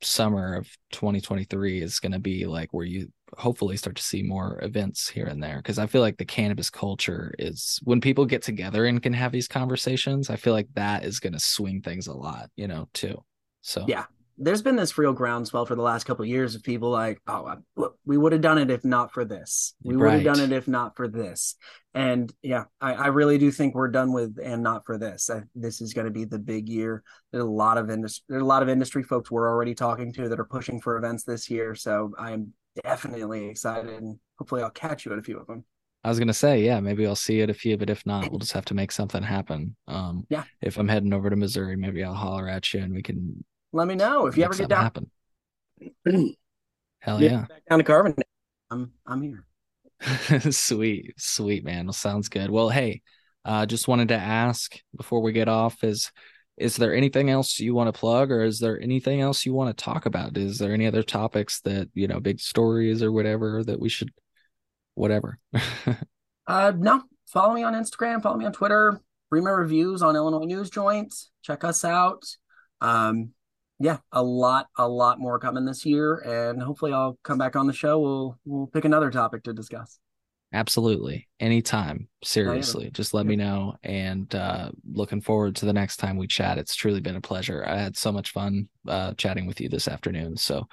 summer of 2023 is going to be like where you hopefully start to see more events here and there because I feel like the cannabis culture is when people get together and can have these conversations, I feel like that is going to swing things a lot, you know, too. So yeah, there's been this real groundswell for the last couple of years of people like, oh, we would have done it if not for this. We would have done it if not for this. And yeah, I, I, really do think we're done with and not for this. I, this is going to be the big year. There's a lot of industry. There's a lot of industry folks we're already talking to that are pushing for events this year. So I'm definitely excited, and hopefully I'll catch you at a few of them. I was gonna say, yeah, maybe I'll see it a few, but if not, we'll just have to make something happen. Um, yeah. If I'm heading over to Missouri, maybe I'll holler at you and we can let me know if you ever get down. Happen. Hell yeah. Back down to Carvin. I'm I'm here. sweet, sweet man. Well, sounds good. Well, hey, uh, just wanted to ask before we get off is is there anything else you want to plug or is there anything else you want to talk about? Is there any other topics that, you know, big stories or whatever that we should whatever? uh no. Follow me on Instagram, follow me on Twitter, read my reviews on Illinois News Joint. Check us out. Um yeah, a lot, a lot more coming this year, and hopefully I'll come back on the show. We'll we'll pick another topic to discuss. Absolutely, anytime. Seriously, just let yeah. me know. And uh, looking forward to the next time we chat. It's truly been a pleasure. I had so much fun uh, chatting with you this afternoon. So,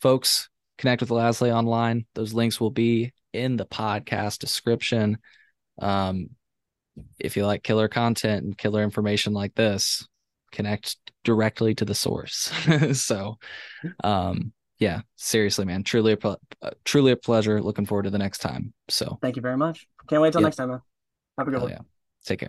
folks, connect with Lasley online. Those links will be in the podcast description. Um, if you like killer content and killer information like this, connect directly to the source. so, um, yeah, seriously, man, truly a uh, truly a pleasure. Looking forward to the next time. So, thank you very much. Can't wait till yep. next time. Man. Have a good one. Yeah. Take care.